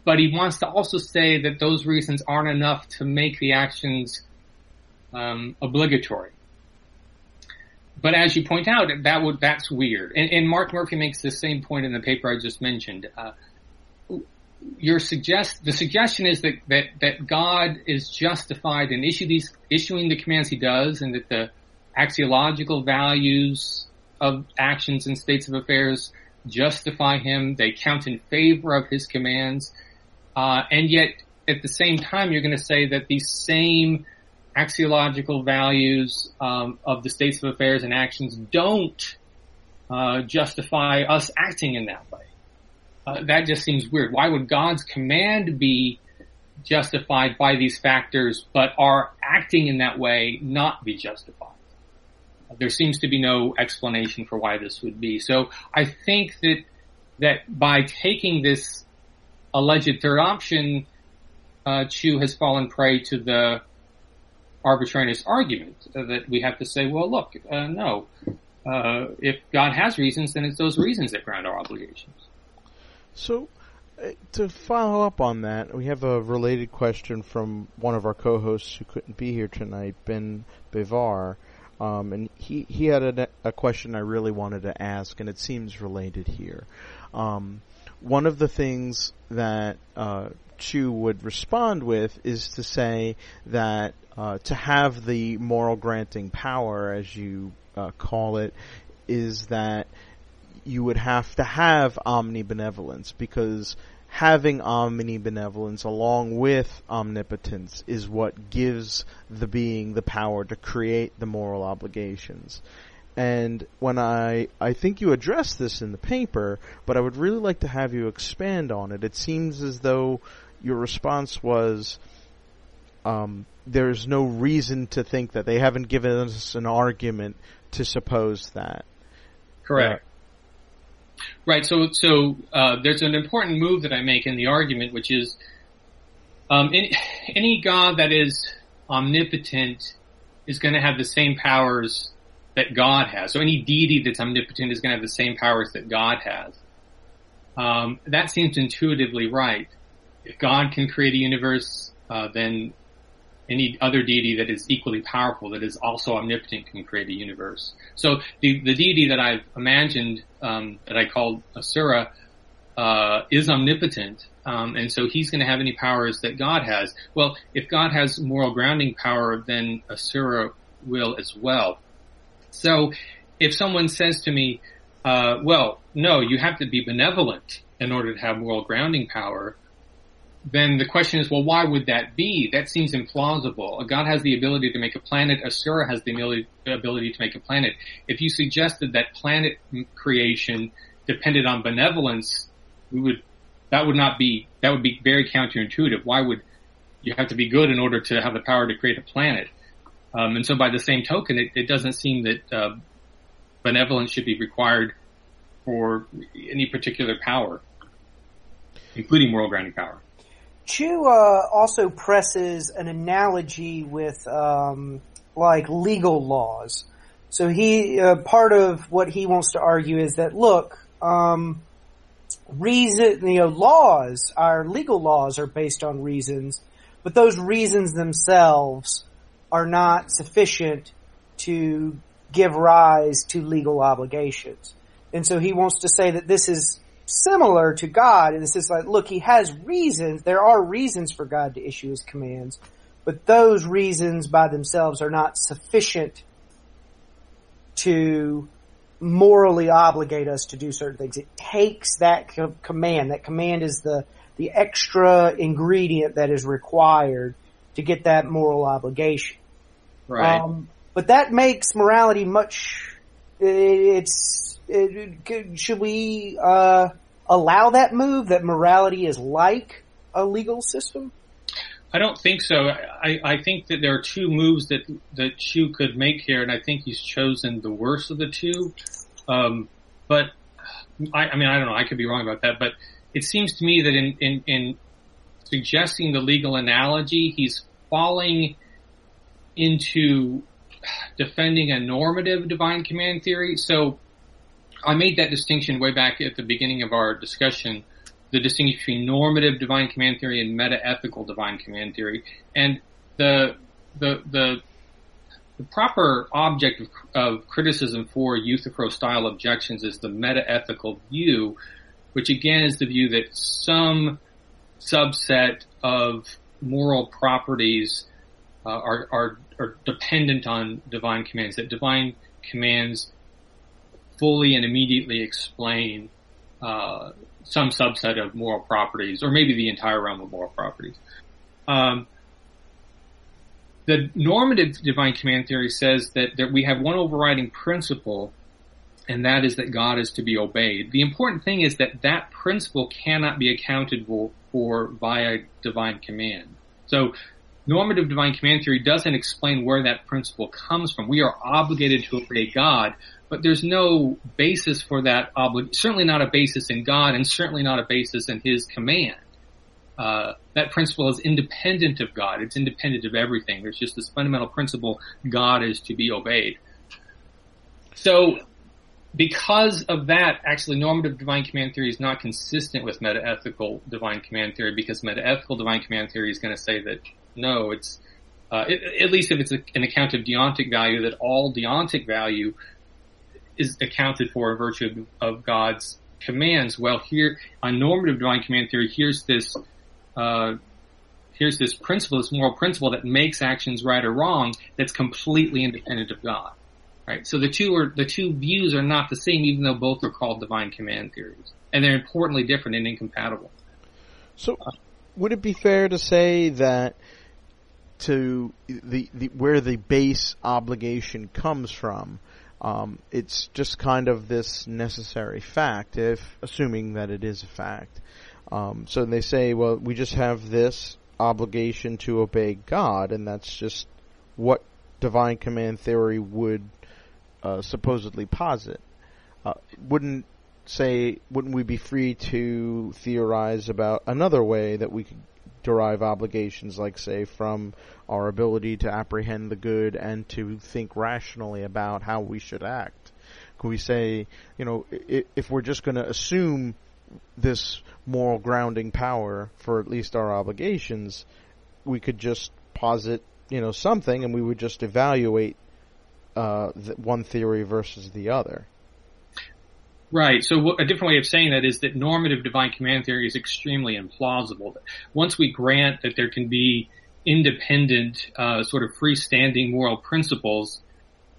But he wants to also say that those reasons aren't enough to make the actions um, obligatory. But as you point out, that would that's weird. And, and, Mark Murphy makes the same point in the paper I just mentioned. Uh, your suggest the suggestion is that, that that God is justified in issue these issuing the commands he does, and that the axiological values of actions and states of affairs justify him. They count in favor of his commands, uh, and yet at the same time, you're going to say that these same axiological values um, of the states of affairs and actions don't uh, justify us acting in that way. Uh, that just seems weird. Why would God's command be justified by these factors, but our acting in that way not be justified? There seems to be no explanation for why this would be. So I think that that by taking this alleged third option, uh, Chu has fallen prey to the arbitrariness argument that we have to say, well, look, uh, no, uh, if God has reasons, then it's those reasons that ground our obligations. So, uh, to follow up on that, we have a related question from one of our co-hosts who couldn't be here tonight, Ben Bevar. Um, and he, he had a, a, question I really wanted to ask, and it seems related here. Um, one of the things that uh, Chu would respond with is to say that uh, to have the moral grounding power, as you uh, call it, is that you would have to have omnibenevolence because having omnibenevolence along with omnipotence is what gives the being the power to create the moral obligations. And when I, I think you addressed this in the paper, but I would really like to have you expand on it. It seems as though your response was, um, there's no reason to think that they haven't given us an argument to suppose that. Correct. Uh, right. So, so uh, there's an important move that I make in the argument, which is um, any, any God that is omnipotent is going to have the same powers that God has. So any deity that's omnipotent is going to have the same powers that God has. Um, that seems intuitively right. If God can create a universe, uh, then any other deity that is equally powerful, that is also omnipotent, can create a universe. So the, the deity that I've imagined, um, that I called Asura, uh, is omnipotent, um, and so he's going to have any powers that God has. Well, if God has moral grounding power, then Asura will as well. So if someone says to me, Uh, well, no, you have to be benevolent in order to have moral grounding power. Then the question is, well, why would that be? That seems implausible. God has the ability to make a planet. Asura has the ability to make a planet. If you suggested that planet creation depended on benevolence, we would, that would not be, that would be very counterintuitive. Why would you have to be good in order to have the power to create a planet? Um, and so by the same token, it, it doesn't seem that, uh, benevolence should be required for any particular power, including moral grounding power. Chu uh, also presses an analogy with um, like legal laws. So he uh, part of what he wants to argue is that look, um, reason you know laws, our legal laws are based on reasons, but those reasons themselves are not sufficient to give rise to legal obligations. And so he wants to say that this is similar to God, and this is like, look, he has reasons, there are reasons for God to issue his commands, but those reasons by themselves are not sufficient to morally obligate us to do certain things. It takes that co- command. That command is the, the extra ingredient that is required to get that moral obligation. Right. Um, but that makes morality much, it's, it, should we, uh, allow that move that morality is like a legal system? I don't think so. I, I think that there are two moves that that Chu could make here, and I think he's chosen the worst of the two. Um, but I, I mean, I don't know. I could be wrong about that, but it seems to me that in, in, in suggesting the legal analogy, he's falling into defending a normative divine command theory. So I made that distinction way back at the beginning of our discussion, the distinction between normative divine command theory and meta-ethical divine command theory. And the, the, the, the proper object of, of criticism for Euthyphro style objections is the meta-ethical view, which again is the view that some subset of moral properties uh, are, are, are dependent on divine commands, that divine commands fully and immediately explain uh, some subset of moral properties, or maybe the entire realm of moral properties. Um, the normative divine command theory says that, that we have one overriding principle, and that is that God is to be obeyed. The important thing is that that principle cannot be accounted for, for via divine command. So normative divine command theory doesn't explain where that principle comes from. We are obligated to obey God, but there's no basis for that obligation. certainly not a basis in God and certainly not a basis in his command. Uh, that principle is independent of God. It's independent of everything. There's just this fundamental principle, God is to be obeyed. So, because of that, actually normative divine command theory is not consistent with meta-ethical divine command theory because meta-ethical divine command theory is going to say that no, it's, uh, it, at least if it's a, an account of deontic value, that all deontic value is accounted for in virtue of, of God's commands. Well, here on normative divine command theory, here's this uh, here's this principle, this moral principle that makes actions right or wrong that's completely independent of God. Right? So the two are the two views are not the same, even though both are called divine command theories, and they're importantly different and incompatible. So, would it be fair to say that to the, the where the base obligation comes from um, it's just kind of this necessary fact, if assuming that it is a fact. Um, so they say, well, we just have this obligation to obey God, and that's just what divine command theory would uh, supposedly posit. Uh, wouldn't say, wouldn't we be free to theorize about another way that we could derive obligations, like say from our ability to apprehend the good and to think rationally about how we should act. Can we say, you know, if we're just going to assume this moral grounding power for at least our obligations, we could just posit, you know, something and we would just evaluate uh, one theory versus the other. Right. So a different way of saying that is that normative divine command theory is extremely implausible. Once we grant that there can be independent, uh, sort of freestanding moral principles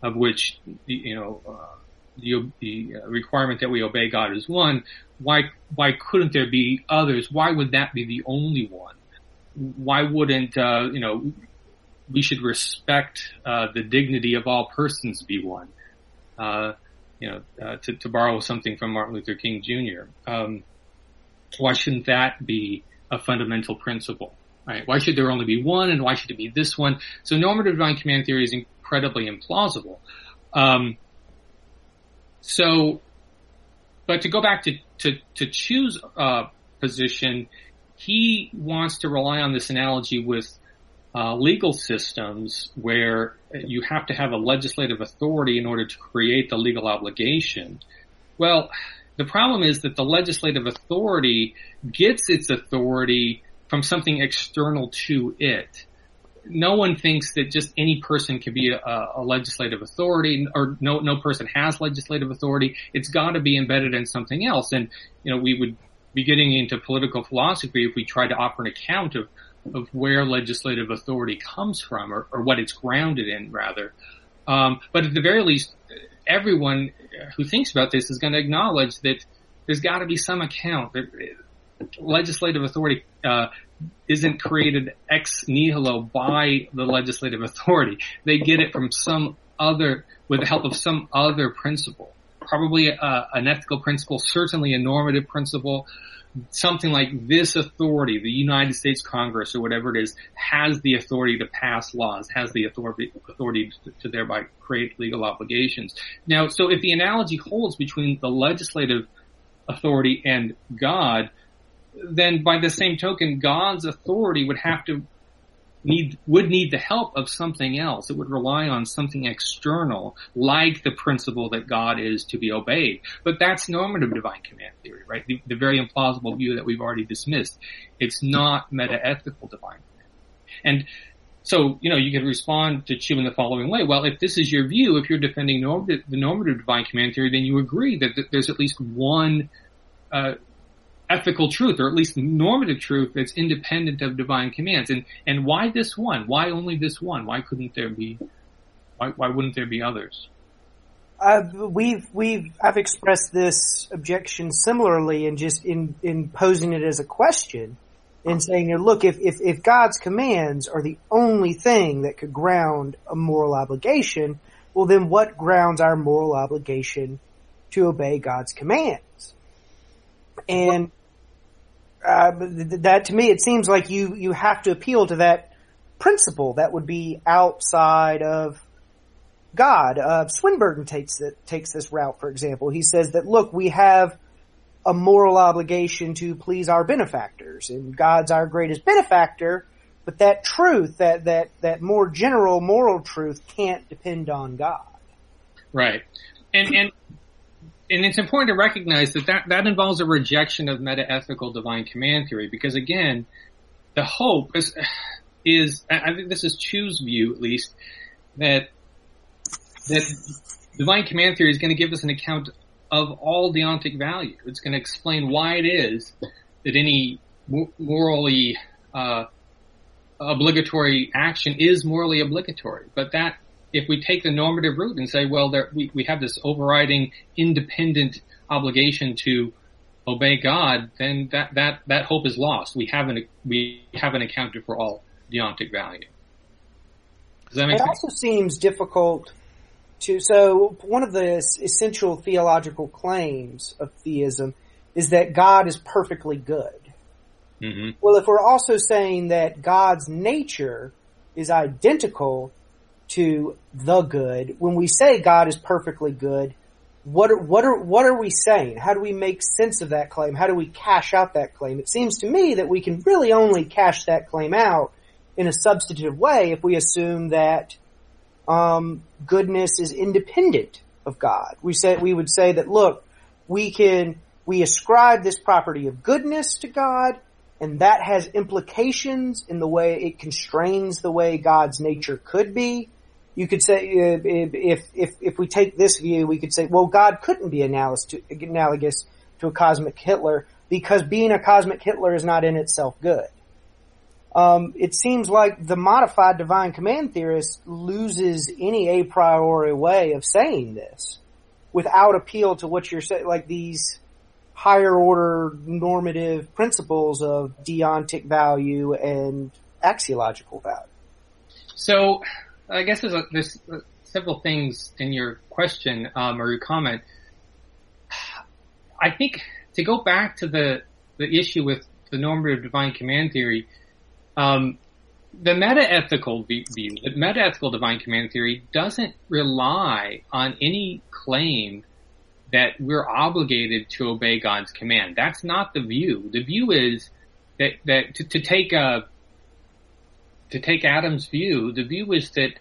of which, you know, uh, the, the requirement that we obey God is one, why why couldn't there be others? Why would that be the only one? Why wouldn't uh, you know we should respect uh, the dignity of all persons be one? Uh, you know, uh, to, to, borrow something from Martin Luther King Jr. Um, why shouldn't that be a fundamental principle? Right? Why should there only be one, and why should it be this one? So normative divine command theory is incredibly implausible. Um, so, but to go back to to to Chu's a position, he wants to rely on this analogy with uh, legal systems where you have to have a legislative authority in order to create the legal obligation. Well, the problem is that the legislative authority gets its authority from something external to it. No one thinks that just any person can be a, a legislative authority or no, no person has legislative authority. It's got to be embedded in something else. And, you know, we would be getting into political philosophy if we tried to offer an account of of where legislative authority comes from or, or what it's grounded in rather. Um, but at the very least, everyone who thinks about this is going to acknowledge that there's got to be some account that legislative authority uh, isn't created ex nihilo by the legislative authority. They get it from some other, with the help of some other principle. Probably uh, an ethical principle, certainly a normative principle, something like this authority, the United States Congress or whatever it is, has the authority to pass laws, has the authority, authority to, to thereby create legal obligations. Now, so if the analogy holds between the legislative authority and God, then by the same token, God's authority would have to need would need the help of something else. It would rely on something external, like the principle that God is to be obeyed. But that's normative divine command theory, right? The, the very implausible view that we've already dismissed. It's not meta-ethical divine command. And so, you know, you can respond to Chu in the following way. Well, if this is your view, if you're defending normative, the normative divine command theory, then you agree that, that there's at least one uh, ethical truth, or at least normative truth that's independent of divine commands. And and why this one? Why only this one? Why couldn't there be? Why why wouldn't there be others? Uh, we've we've I've expressed this objection similarly, and just in in posing it as a question, and saying, look, if if if God's commands are the only thing that could ground a moral obligation, well, then what grounds our moral obligation to obey God's commands? And uh, that to me, it seems like you you have to appeal to that principle that would be outside of God. Uh, Swinburne takes that takes this route, for example. He says that look, we have a moral obligation to please our benefactors, and God's our greatest benefactor. But that truth, that that that more general moral truth, can't depend on God. Right, and and and it's important to recognize that, that that involves a rejection of meta-ethical divine command theory because again, the hope is, is I think this is Chu's view at least that that divine command theory is going to give us an account of all deontic value. It's going to explain why it is that any morally uh, obligatory action is morally obligatory, but that if we take the normative route and say, well, there, we, we have this overriding independent obligation to obey God, then that, that, that hope is lost. We haven't, we haven't accounted for all deontic value. Does that make it sense? also seems difficult to, so one of the essential theological claims of theism is that God is perfectly good. Mm-hmm. Well, if we're also saying that God's nature is identical to the good. When we say God is perfectly good, what are, what are, what are we saying? How do we make sense of that claim? How do we cash out that claim? It seems to me that we can really only cash that claim out in a substantive way if we assume that um, goodness is independent of God. We say we would say that look, we can we ascribe this property of goodness to God, and that has implications in the way it constrains the way God's nature could be you could say if if if we take this view, we could say, well, God couldn't be analogous to, analogous to a cosmic Hitler because being a cosmic Hitler is not in itself good. Um, it seems like the modified divine command theorist loses any a priori way of saying this, without appeal to what you're saying, like these higher order normative principles of deontic value and axiological value. So, I guess there's, a, there's several things in your question um, or your comment. I think to go back to the the issue with the normative divine command theory, um, the meta-ethical view, the meta-ethical divine command theory doesn't rely on any claim that we're obligated to obey God's command. That's not the view. The view is that, that to, to take a, to take Adams' view, the view is that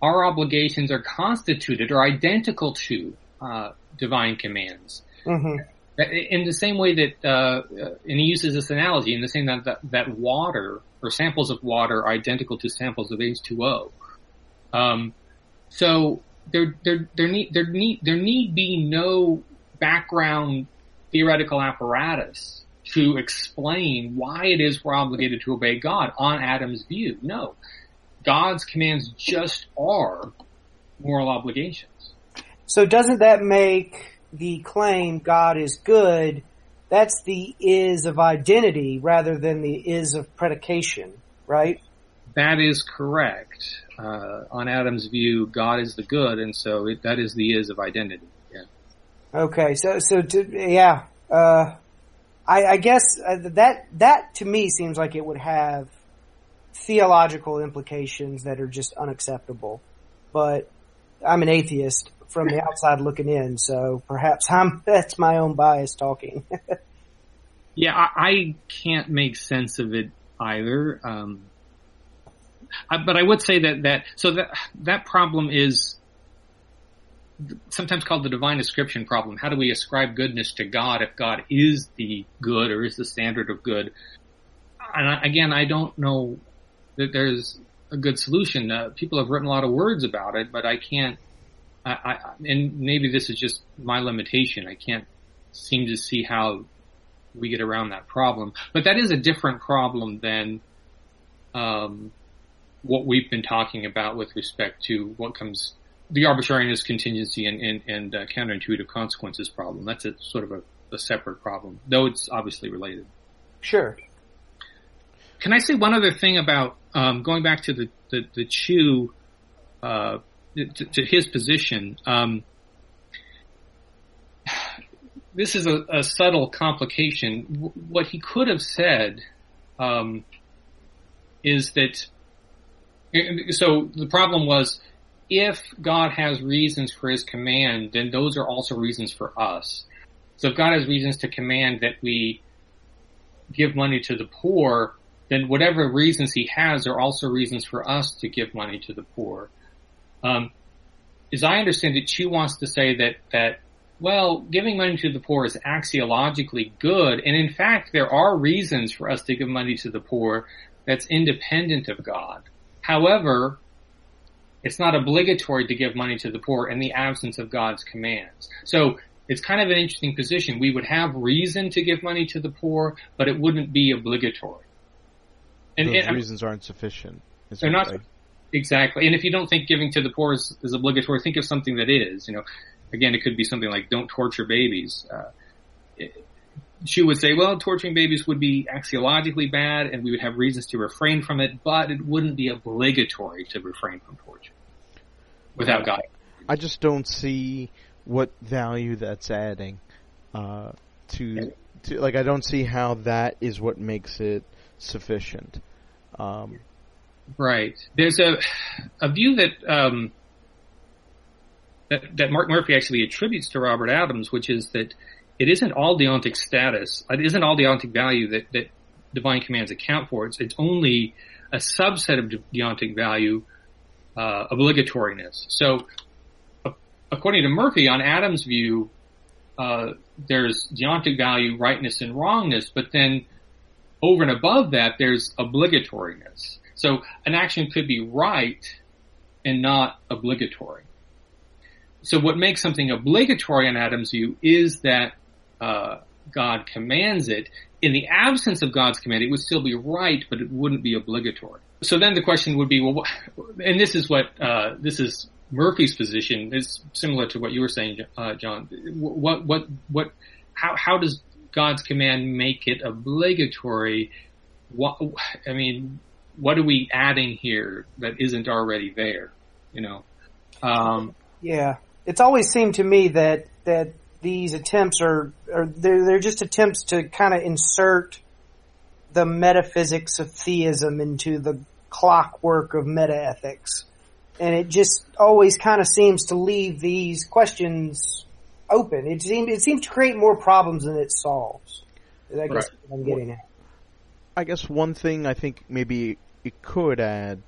our obligations are constituted or identical to uh, divine commands. Mm-hmm. In the same way that, uh, and he uses this analogy, in the same that, that, that water or samples of water are identical to samples of H2O. Um, so there, there, there need, there need, there need be no background theoretical apparatus to explain why it is we're obligated to obey God on Adams' view. No. God's commands just are moral obligations. So doesn't that make the claim God is good, that's the is of identity rather than the is of predication, right? That is correct. Uh, on Adams' view, God is the good, and so it, that is the is of identity. Yeah. Okay, so so to, yeah, uh, I, I, guess uh, that that to me seems like it would have theological implications that are just unacceptable. But I'm an atheist from the outside looking in, so perhaps I'm that's my own bias talking. yeah, I, I, can't make sense of it either. Um, I, but I would say that that so that that problem is sometimes called the divine ascription problem. How do we ascribe goodness to God if God is the good or is the standard of good? And I, again, I don't know that there's a good solution. Uh, people have written a lot of words about it, but I can't. I, I, and maybe this is just my limitation. I can't seem to see how we get around that problem. But that is a different problem than um, what we've been talking about with respect to what comes the arbitrariness, contingency, and, and, and uh, counterintuitive consequences problem. That's a sort of a, a, separate problem, though it's obviously related. Sure. Can I say one other thing about um, going back to the the, the Chu, uh, to, to, his position? Um, this is a, a, subtle complication. What he could have said um, is that. So the problem was if God has reasons for his command, then those are also reasons for us. So if God has reasons to command that we give money to the poor, then whatever reasons he has are also reasons for us to give money to the poor. Um, as I understand it, Chu wants to say that, that, well, giving money to the poor is axiologically good, and in fact, there are reasons for us to give money to the poor that's independent of God. However, it's not obligatory to give money to the poor in the absence of God's commands. So it's kind of an interesting position. We would have reason to give money to the poor, but it wouldn't be obligatory. And, Those and, reasons aren't sufficient. They're not exactly. And if you don't think giving to the poor is, is, obligatory, think of something that is. You know, again, it could be something like don't torture babies. Uh, it, she would say, well, torturing babies would be axiologically bad and we would have reasons to refrain from it, but it wouldn't be obligatory to refrain from torture without God. I just don't see what value that's adding uh, to, to, like, I don't see how that is what makes it sufficient. Um, right. There's a, a view that, um, that, that Mark Murphy actually attributes to Robert Adams, which is that it isn't all deontic status, it isn't all deontic value that, that divine commands account for. It's, it's only a subset of deontic value, uh, obligatoriness. So, uh, according to Murphy, on Adams' view, uh, there's deontic value, rightness, and wrongness, but then over and above that, there's obligatoriness. So an action could be right and not obligatory. So what makes something obligatory on Adams' view is that uh, God commands it. In the absence of God's command, it would still be right, but it wouldn't be obligatory. So then the question would be, well, and this is what uh, this is Murphy's position is similar to what you were saying, uh, John. What, what, what, how, how does God's command make it obligatory? What, I mean, what are we adding here that isn't already there? You know? Um, yeah. It's always seemed to me that, that these attempts are, are they're, they're just attempts to kind of insert the metaphysics of theism into the clockwork of metaethics. And it just always kind of seems to leave these questions open. It seems, it seems to create more problems than it solves. I guess right. I'm getting at. I guess one thing I think maybe it could add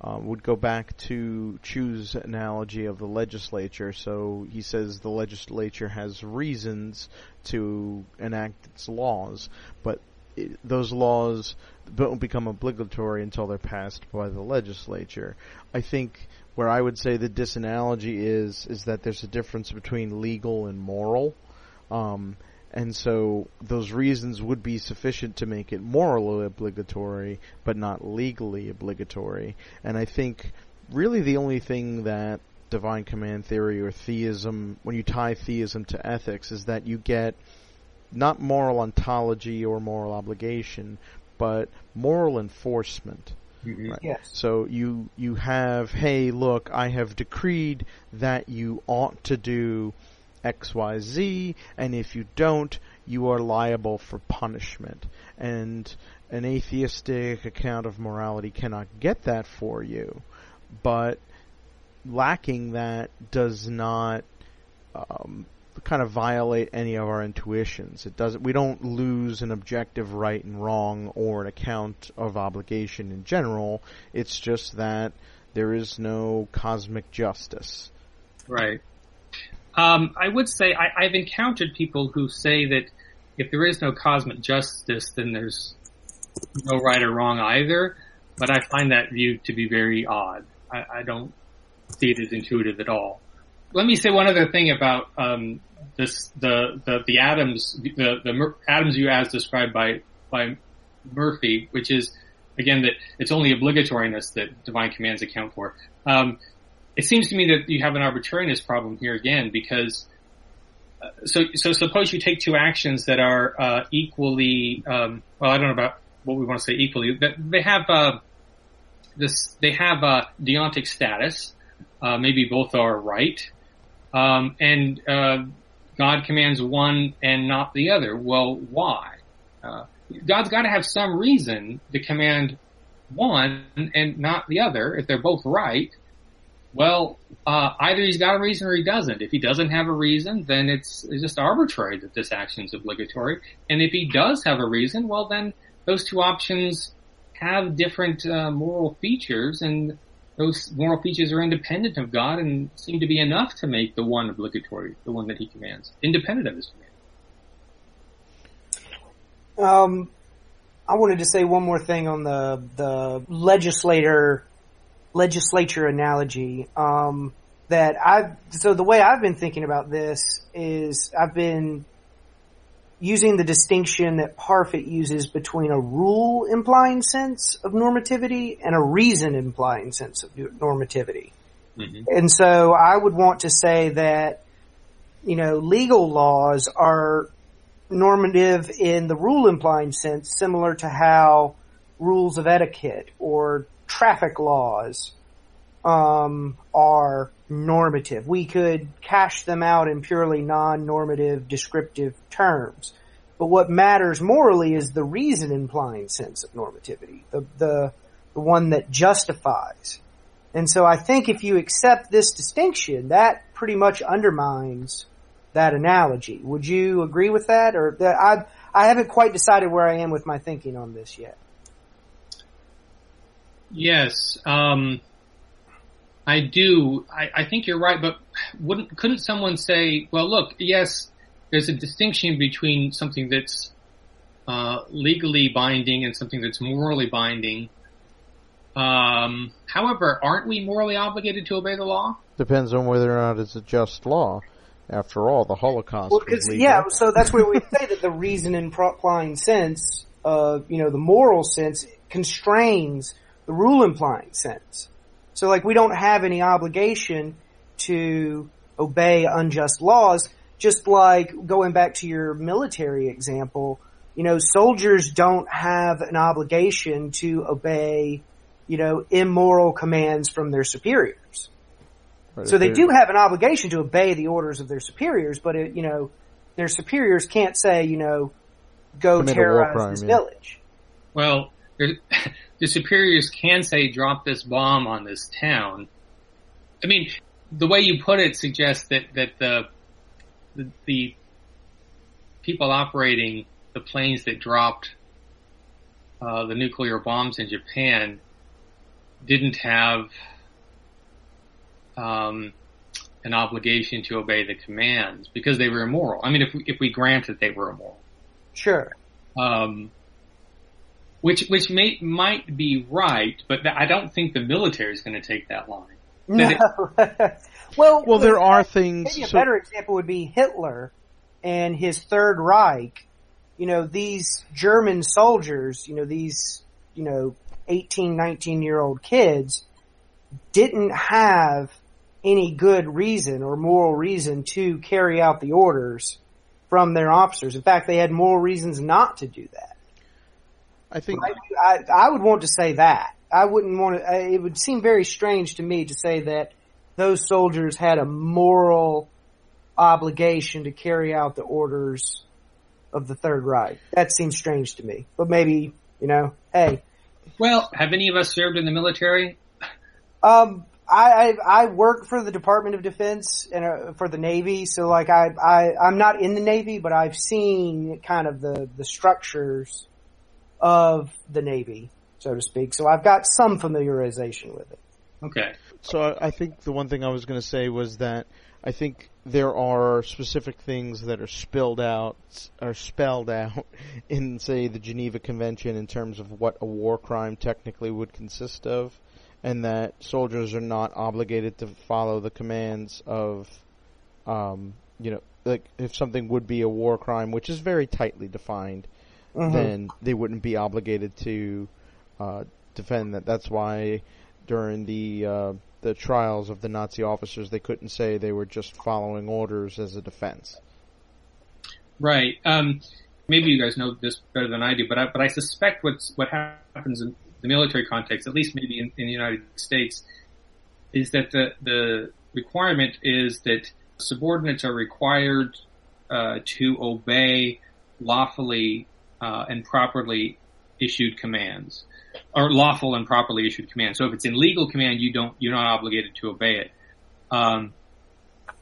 um, would go back to Chu's analogy of the legislature. So he says the legislature has reasons to enact its laws, but it, those laws don't become obligatory until they're passed by the legislature. I think where I would say the disanalogy is is that there's a difference between legal and moral. Um, and so those reasons would be sufficient to make it morally obligatory, but not legally obligatory. And I think really the only thing that divine command theory or theism, when you tie theism to ethics, is that you get not moral ontology or moral obligation, but moral enforcement. Mm-hmm. Right. Yes. So you you have, hey, look, I have decreed that you ought to do X, Y, Z, and if you don't, you are liable for punishment. And an atheistic account of morality cannot get that for you, but lacking that does not um, kind of violate any of our intuitions. It doesn't. We don't lose an objective right and wrong or an account of obligation in general. It's just that there is no cosmic justice. Right. Um, I would say I, I've encountered people who say that if there is no cosmic justice, then there's no right or wrong either. But I find that view to be very odd. I, I don't see it as intuitive at all. Let me say one other thing about um, this the the the Adams the the Adams view as described by by Murphy, which is again that it's only obligatoriness that divine commands account for. Um, it seems to me that you have an arbitrariness problem here again because uh, so so suppose you take two actions that are uh, equally um, well I don't know about what we want to say equally that they have uh, this they have a deontic status uh, maybe both are right um, and uh, God commands one and not the other. Well, why? Uh, God's got to have some reason to command one and not the other if they're both right. Well, uh, either he's got a reason or he doesn't. If he doesn't have a reason, then it's, it's just arbitrary that this action is obligatory. And if he does have a reason, well, then those two options have different uh, moral features, and those moral features are independent of God and seem to be enough to make the one obligatory, the one that he commands, independent of his command. Um, I wanted to say one more thing on the the legislator legislature analogy. Um, that I've so the way I've been thinking about this is I've been using the distinction that Parfit uses between a rule implying sense of normativity and a reason implying sense of normativity. Mm-hmm. And so I would want to say that, you know, legal laws are normative in the rule implying sense, similar to how rules of etiquette or traffic laws um, are normative. We could cash them out in purely non-normative descriptive terms. But what matters morally is the reason implying sense of normativity, the, the, the one that justifies. And so I think if you accept this distinction, that pretty much undermines that analogy. Would you agree with that? Or that I, I haven't quite decided where I am with my thinking on this yet. Yes. Um, I do. I, I think you're right, but wouldn't couldn't someone say, well, look, yes, there's a distinction between something that's uh, legally binding and something that's morally binding. Um, however, aren't we morally obligated to obey the law? Depends on whether or not it's a just law. After all, the Holocaust. Well, yeah, so that's where we say that the reason in implying sense, uh, you know, the moral sense constrains the rule implying sense. So like we don't have any obligation to obey unjust laws, just like going back to your military example, you know, soldiers don't have an obligation to obey, you know, immoral commands from their superiors. Right, So they do have an obligation to obey the orders of their superiors, but it, you know, their superiors can't say, you know, go Commit a war terrorize crime, this yeah. village. Well, there- the superiors can say, drop this bomb on this town. I mean, the way you put it suggests that, that the, the, the people operating the planes that dropped, uh, the nuclear bombs in Japan didn't have, um, an obligation to obey the commands because they were immoral. I mean, if we, if we grant that they were immoral Sure. um, which which may might be right, but th- I don't think the military is going to take that line. No. That well, Well, there are things. maybe a so- better example would be Hitler and his Third Reich. You know, these German soldiers, you know, these, you know, 18, 19 year old kids didn't have any good reason or moral reason to carry out the orders from their officers. In fact, they had moral reasons not to do that. I think I, I would want to say that. I wouldn't want to, it would seem very strange to me to say that those soldiers had a moral obligation to carry out the orders of the Third Reich. That seems strange to me. But maybe, you know, hey, well, have any of us served in the military? um, I, I, I work for the Department of Defense and uh, for the Navy, so like I, I, I'm not in the Navy, but I've seen kind of the, the structures of the Navy, so to speak. So I've got some familiarization with it. Okay, So I I think the one thing I was going to say was that I think there are specific things that are spilled out, are spelled out in, say, the Geneva Convention in terms of what a war crime technically would consist of, and that soldiers are not obligated to follow the commands of, um, you know, like if something would be a war crime, which is very tightly defined, Mhm. then they wouldn't be obligated to uh, defend that. That's why during the uh, the trials of the Nazi officers, they couldn't say they were just following orders as a defense. right. Um, maybe you guys know this better than I do, but I, but I suspect what's what happens in the military context, at least maybe in, in the United States, is that the the requirement is that subordinates are required uh, to obey lawfully uh, and properly issued commands, or lawful and properly issued commands. So if it's in legal command, you don't you're not obligated to obey it. Um,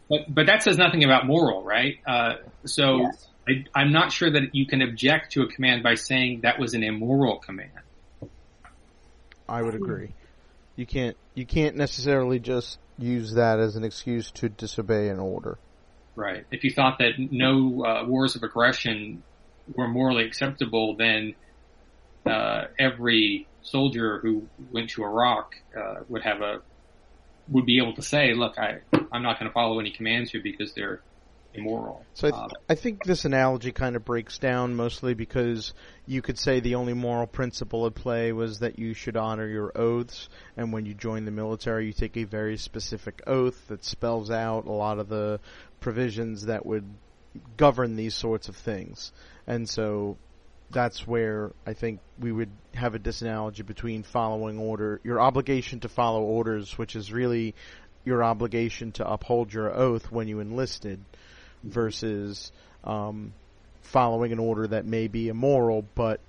but but that says nothing about moral, right? Uh, so Yes. I, I'm not sure that you can object to a command by saying that was an immoral command. I would agree. You can't you can't necessarily just use that as an excuse to disobey an order. Right. If you thought that no uh, wars of aggression were morally acceptable, then uh, every soldier who went to Iraq uh, would have a would be able to say, "Look, I I'm not going to follow any commands here because they're immoral." So I, th- I think this analogy kind of breaks down mostly because you could say the only moral principle at play was that you should honor your oaths, and when you join the military, you take a very specific oath that spells out a lot of the provisions that would govern these sorts of things. And so that's where I think we would have a disanalogy between following order, your obligation to follow orders, which is really your obligation to uphold your oath when you enlisted, versus um, following an order that may be immoral, but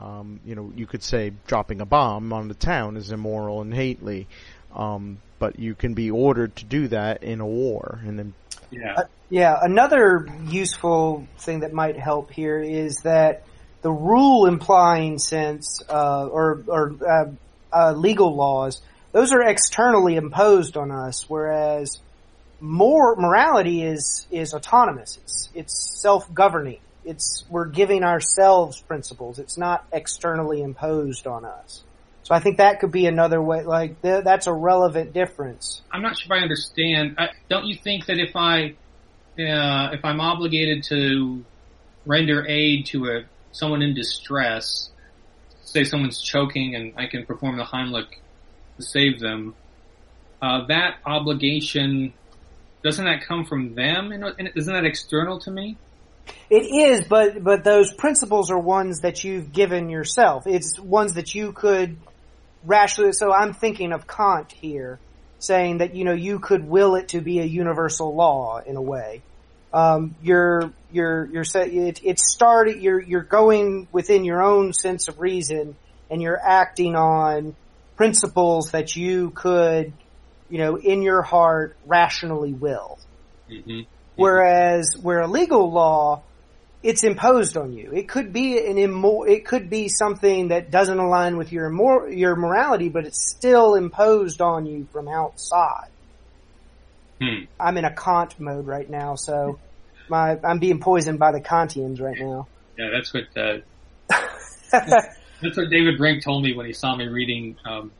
um, you know you could say dropping a bomb on the town is immoral and hately, um, but you can be ordered to do that in a war, and then yeah. Yeah, another useful thing that might help here is that the rule implying sense uh, or or uh, uh, legal laws those are externally imposed on us, whereas more morality is is autonomous. It's it's self governing. It's we're giving ourselves principles. It's not externally imposed on us. So I think that could be another way. Like th- that's a relevant difference. I'm not sure if I understand. I, don't you think that if I, uh, if I'm obligated to render aid to a someone in distress, say someone's choking and I can perform the Heimlich to save them, uh, that obligation doesn't that come from them? And isn't that external to me? It is, but but those principles are ones that you've given yourself. It's ones that you could rationally. So I'm thinking of Kant here, saying that you know you could will it to be a universal law in a way. Um, you're you're you're it, it started. You're you're going within your own sense of reason, and you're acting on principles that you could, you know, in your heart rationally will. Mm-hmm. Whereas where a legal law, it's imposed on you. It could be an immor- it could be something that doesn't align with your mor- your morality, but it's still imposed on you from outside. Hmm. I'm in a Kant mode right now, so my I'm being poisoned by the Kantians right now. Yeah, that's what uh, that's what David Brink told me when he saw me reading um,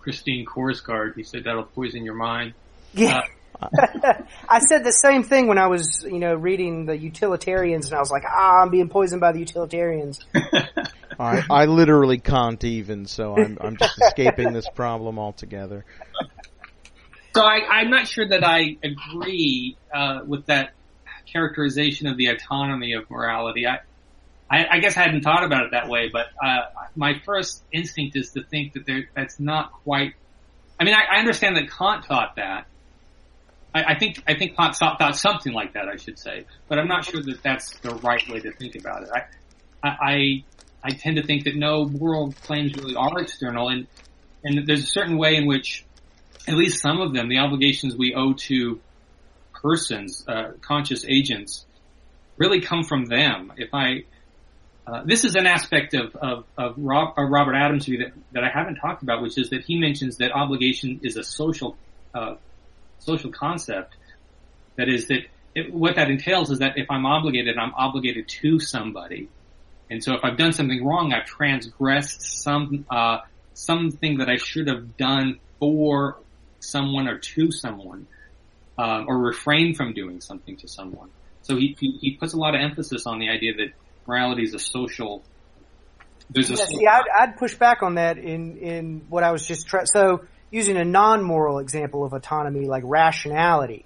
Christine Korsgaard. He said that'll poison your mind. Yeah. Uh, I said the same thing when I was, you know, reading the utilitarians, and I was like, ah, I'm being poisoned by the utilitarians. I, I literally can't even, so I'm, I'm just escaping this problem altogether. So I, am not sure that I agree uh, with that characterization of the autonomy of morality. I, I, I, guess I hadn't thought about it that way, but uh, my first instinct is to think that there, that's not quite. I mean, I, I understand that Kant thought that, I, think I think Kant thought something like that. I should say, but I'm not sure that that's the right way to think about it. I I I tend to think that no moral claims really are external, and and there's a certain way in which, at least some of them, the obligations we owe to persons, uh, conscious agents, really come from them. If I uh, this is an aspect of, of, of, Rob, Robert Adams' view that, that I haven't talked about, which is that he mentions that obligation is a social uh, social concept. That is that it, what that entails is that if I'm obligated, I'm obligated to somebody. And so if I've done something wrong, I've transgressed some, uh, something that I should have done for someone or to someone, uh, or refrain from doing something to someone. So he, he, he, puts a lot of emphasis on the idea that morality is a social. There's a yeah, see, I'd, I'd, push back on that in in what I was just trying. So using a non-moral example of autonomy like rationality.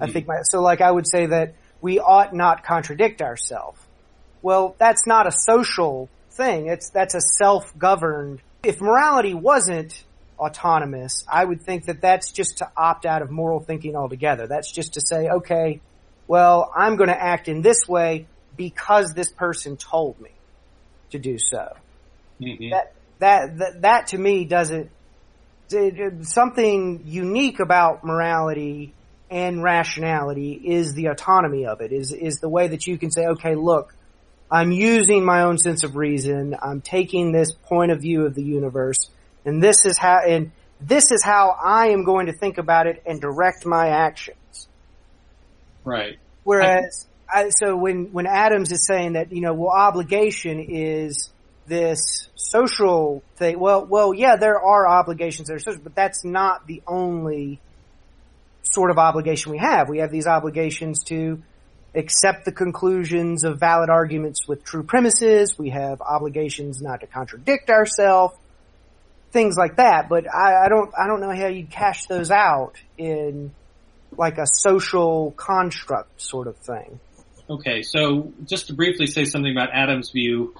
I think my, so like I would say that we ought not contradict ourselves. Well, that's not a social thing. It's, that's a self-governed. If morality wasn't autonomous, I would think that that's just to opt out of moral thinking altogether. That's just to say, okay, well, I'm going to act in this way because this person told me to do so. Mm-hmm. That, that, that, that to me doesn't something unique about morality and rationality is the autonomy of it, is, is the way that you can say, okay, look, I'm using my own sense of reason, I'm taking this point of view of the universe, and this is how, and this is how I am going to think about it and direct my actions. Right. Whereas, I, so when, when Adams is saying that, you know, well, obligation is this social thing. Well, well, yeah, there are obligations that are social, but that's not the only sort of obligation we have. We have these obligations to accept the conclusions of valid arguments with true premises. We have obligations not to contradict ourselves, things like that. But I, I don't, I don't know how you cash those out in like a social construct sort of thing. Okay, so just to briefly say something about Adams' view,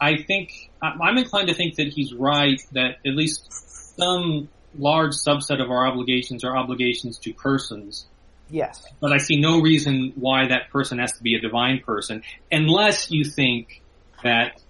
I think I'm inclined to think that he's right that at least some large subset of our obligations are obligations to persons. Yes. But I see no reason why that person has to be a divine person unless you think that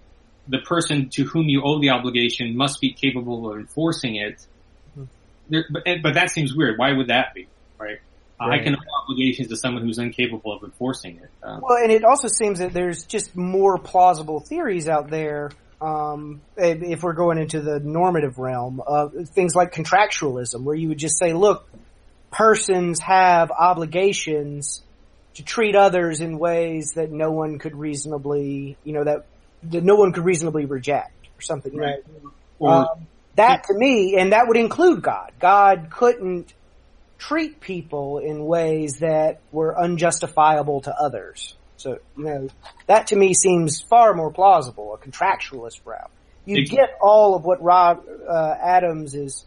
the person to whom you owe the obligation must be capable of enforcing it. Mm-hmm. There, but, but that seems weird. Why would that be? Right. Right. I can owe obligations to someone who's incapable of enforcing it. Um, well, and it also seems that there's just more plausible theories out there. Um, if we're going into the normative realm, uh, things like contractualism, where you would just say, "Look, persons have obligations to treat others in ways that no one could reasonably, you know, that, that no one could reasonably reject, or something." Right. Or, um, that to me, and that would include God. God couldn't treat people in ways that were unjustifiable to others. So, you know, that to me seems far more plausible, a contractualist route. You get all of what Rob uh, Adams is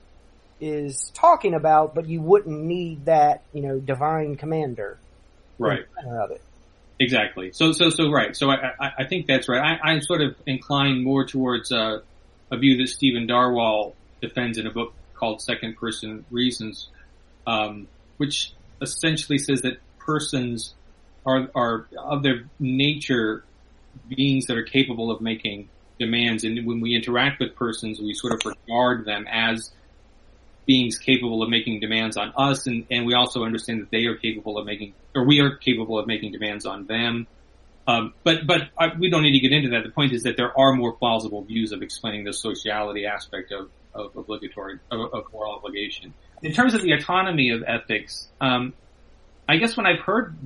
is talking about, but you wouldn't need that, you know, divine commander. Right. Of it. Exactly. So, so, so, right. So I, I, I think that's right. I, I sort of inclined more towards uh, a view that Stephen Darwall defends in a book called Second Person Reasons, um, which essentially says that persons are, are of their nature beings that are capable of making demands. And when we interact with persons, we sort of regard them as beings capable of making demands on us. And, and we also understand that they are capable of making, or we are capable of making demands on them. Um, but but I, we don't need to get into that. The point is that there are more plausible views of explaining the sociality aspect of, of obligatory of, of moral obligation. In terms of the autonomy of ethics, um, I guess when I've heard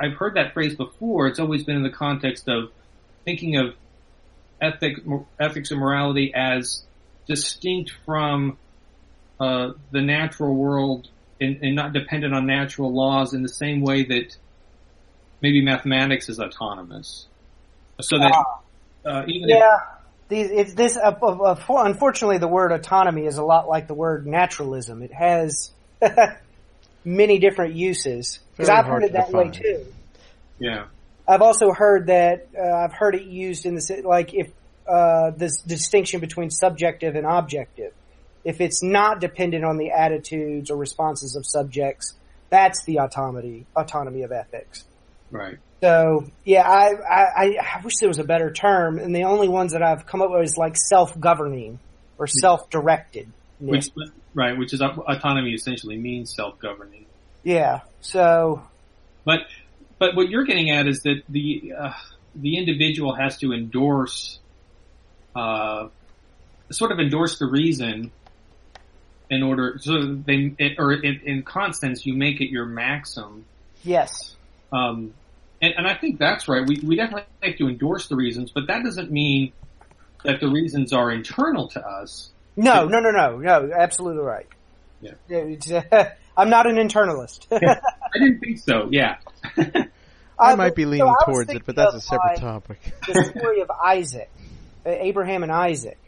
I've heard that phrase before, it's always been in the context of thinking of ethic, ethics and morality as distinct from uh, the natural world and, and, not dependent on natural laws in the same way that maybe mathematics is autonomous. So that uh, even yeah, it's this. Uh, uh, unfortunately, the word autonomy is a lot like the word naturalism. It has many different uses because I've heard it that define. way too. Yeah. I've also heard that uh, I've heard it used in the like if uh, this distinction between subjective and objective. If it's not dependent on the attitudes or responses of subjects, that's the autonomy autonomy of ethics. Right. So yeah, I, I I wish there was a better term, and the only ones that I've come up with is like self governing or self directed. Which right, which is autonomy essentially means self governing. Yeah. So. But but what you're getting at is that the uh, the individual has to endorse, uh, sort of endorse the reason in order so they or in, in Kant's terms you make it your maxim. Yes. Um, and, and I think that's right. We we definitely have to endorse the reasons, but that doesn't mean that the reasons are internal to us. No, no, no, no, no. Absolutely right. Yeah. Uh, I'm not an internalist. I didn't think so. Yeah. I, might be leaning so towards it, but that's a separate topic. the story of Isaac, uh, Abraham and Isaac.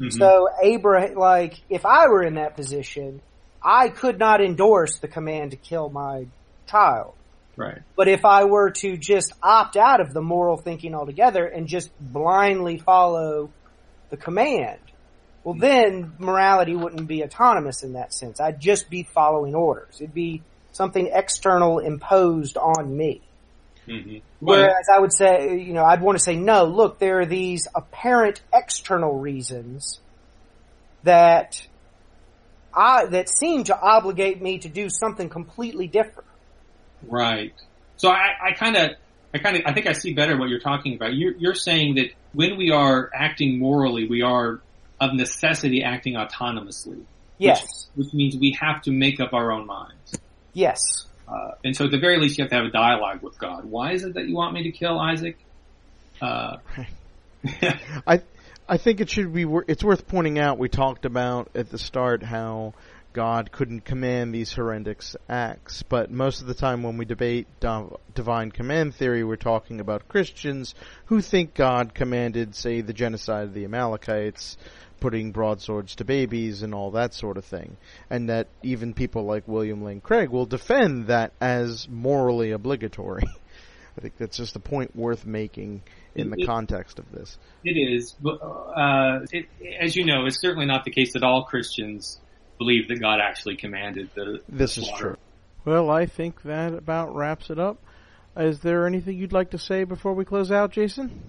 Mm-hmm. So Abraham, like, if I were in that position, I could not endorse the command to kill my child. Right. But if I were to just opt out of the moral thinking altogether and just blindly follow the command, well then morality wouldn't be autonomous in that sense. I'd just be following orders. It'd be something external imposed on me. Mm-hmm. Whereas I would say, you know, I'd want to say, no, look, there are these apparent external reasons that I, that seem to obligate me to do something completely different. Right. So I kind of, I kind of, I think I see better what you're talking about. You're, you're saying that when we are acting morally, we are of necessity acting autonomously. Yes. Which, which means we have to make up our own minds. Yes. Uh, and so at the very least you have to have a dialogue with God. Why is it that you want me to kill Isaac? Uh, I, I think it should be, it's worth pointing out, we talked about at the start how God couldn't command these horrendous acts. But most of the time when we debate divine command theory, we're talking about Christians who think God commanded, say, the genocide of the Amalekites, putting broadswords to babies and all that sort of thing. And that even people like William Lane Craig will defend that as morally obligatory. I think that's just a point worth making in the it, context of this. It is, but uh, it, as you know, it's certainly not the case that all Christians believe that God actually commanded the. This the is true. Well, I think that about wraps it up. Is there anything you'd like to say before we close out, Jason?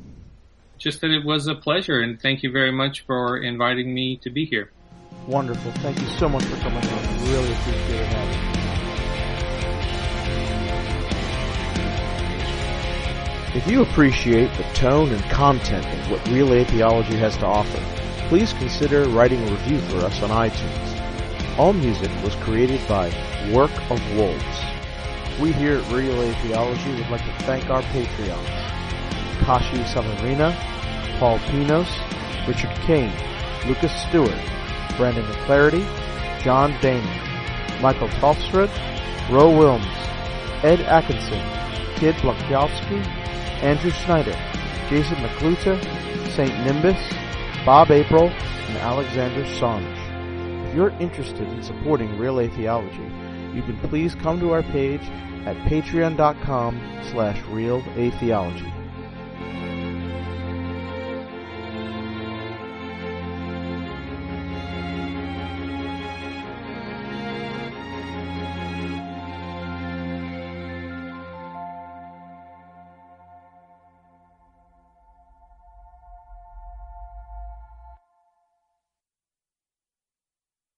Just that it was a pleasure, and thank you very much for inviting me to be here. Wonderful. Thank you so much for coming on. Really appreciate it. having. If you appreciate the tone and content of what Real Atheology has to offer, please consider writing a review for us on iTunes. All music was created by Work of Wolves. We here at Real Atheology would like to thank our Patreons. Kashi Savarina, Paul Pinos, Richard Kane, Lucas Stewart, Brandon McClarity, John Daner, Michael Tolfsrud, Ro Wilms, Ed Atkinson, Kid Blakowski, Andrew Snyder, Jason McCluta, St. Nimbus, Bob April, and Alexander Songe. If you're interested in supporting Real Atheology, you can please come to our page at patreon.com slash real atheology.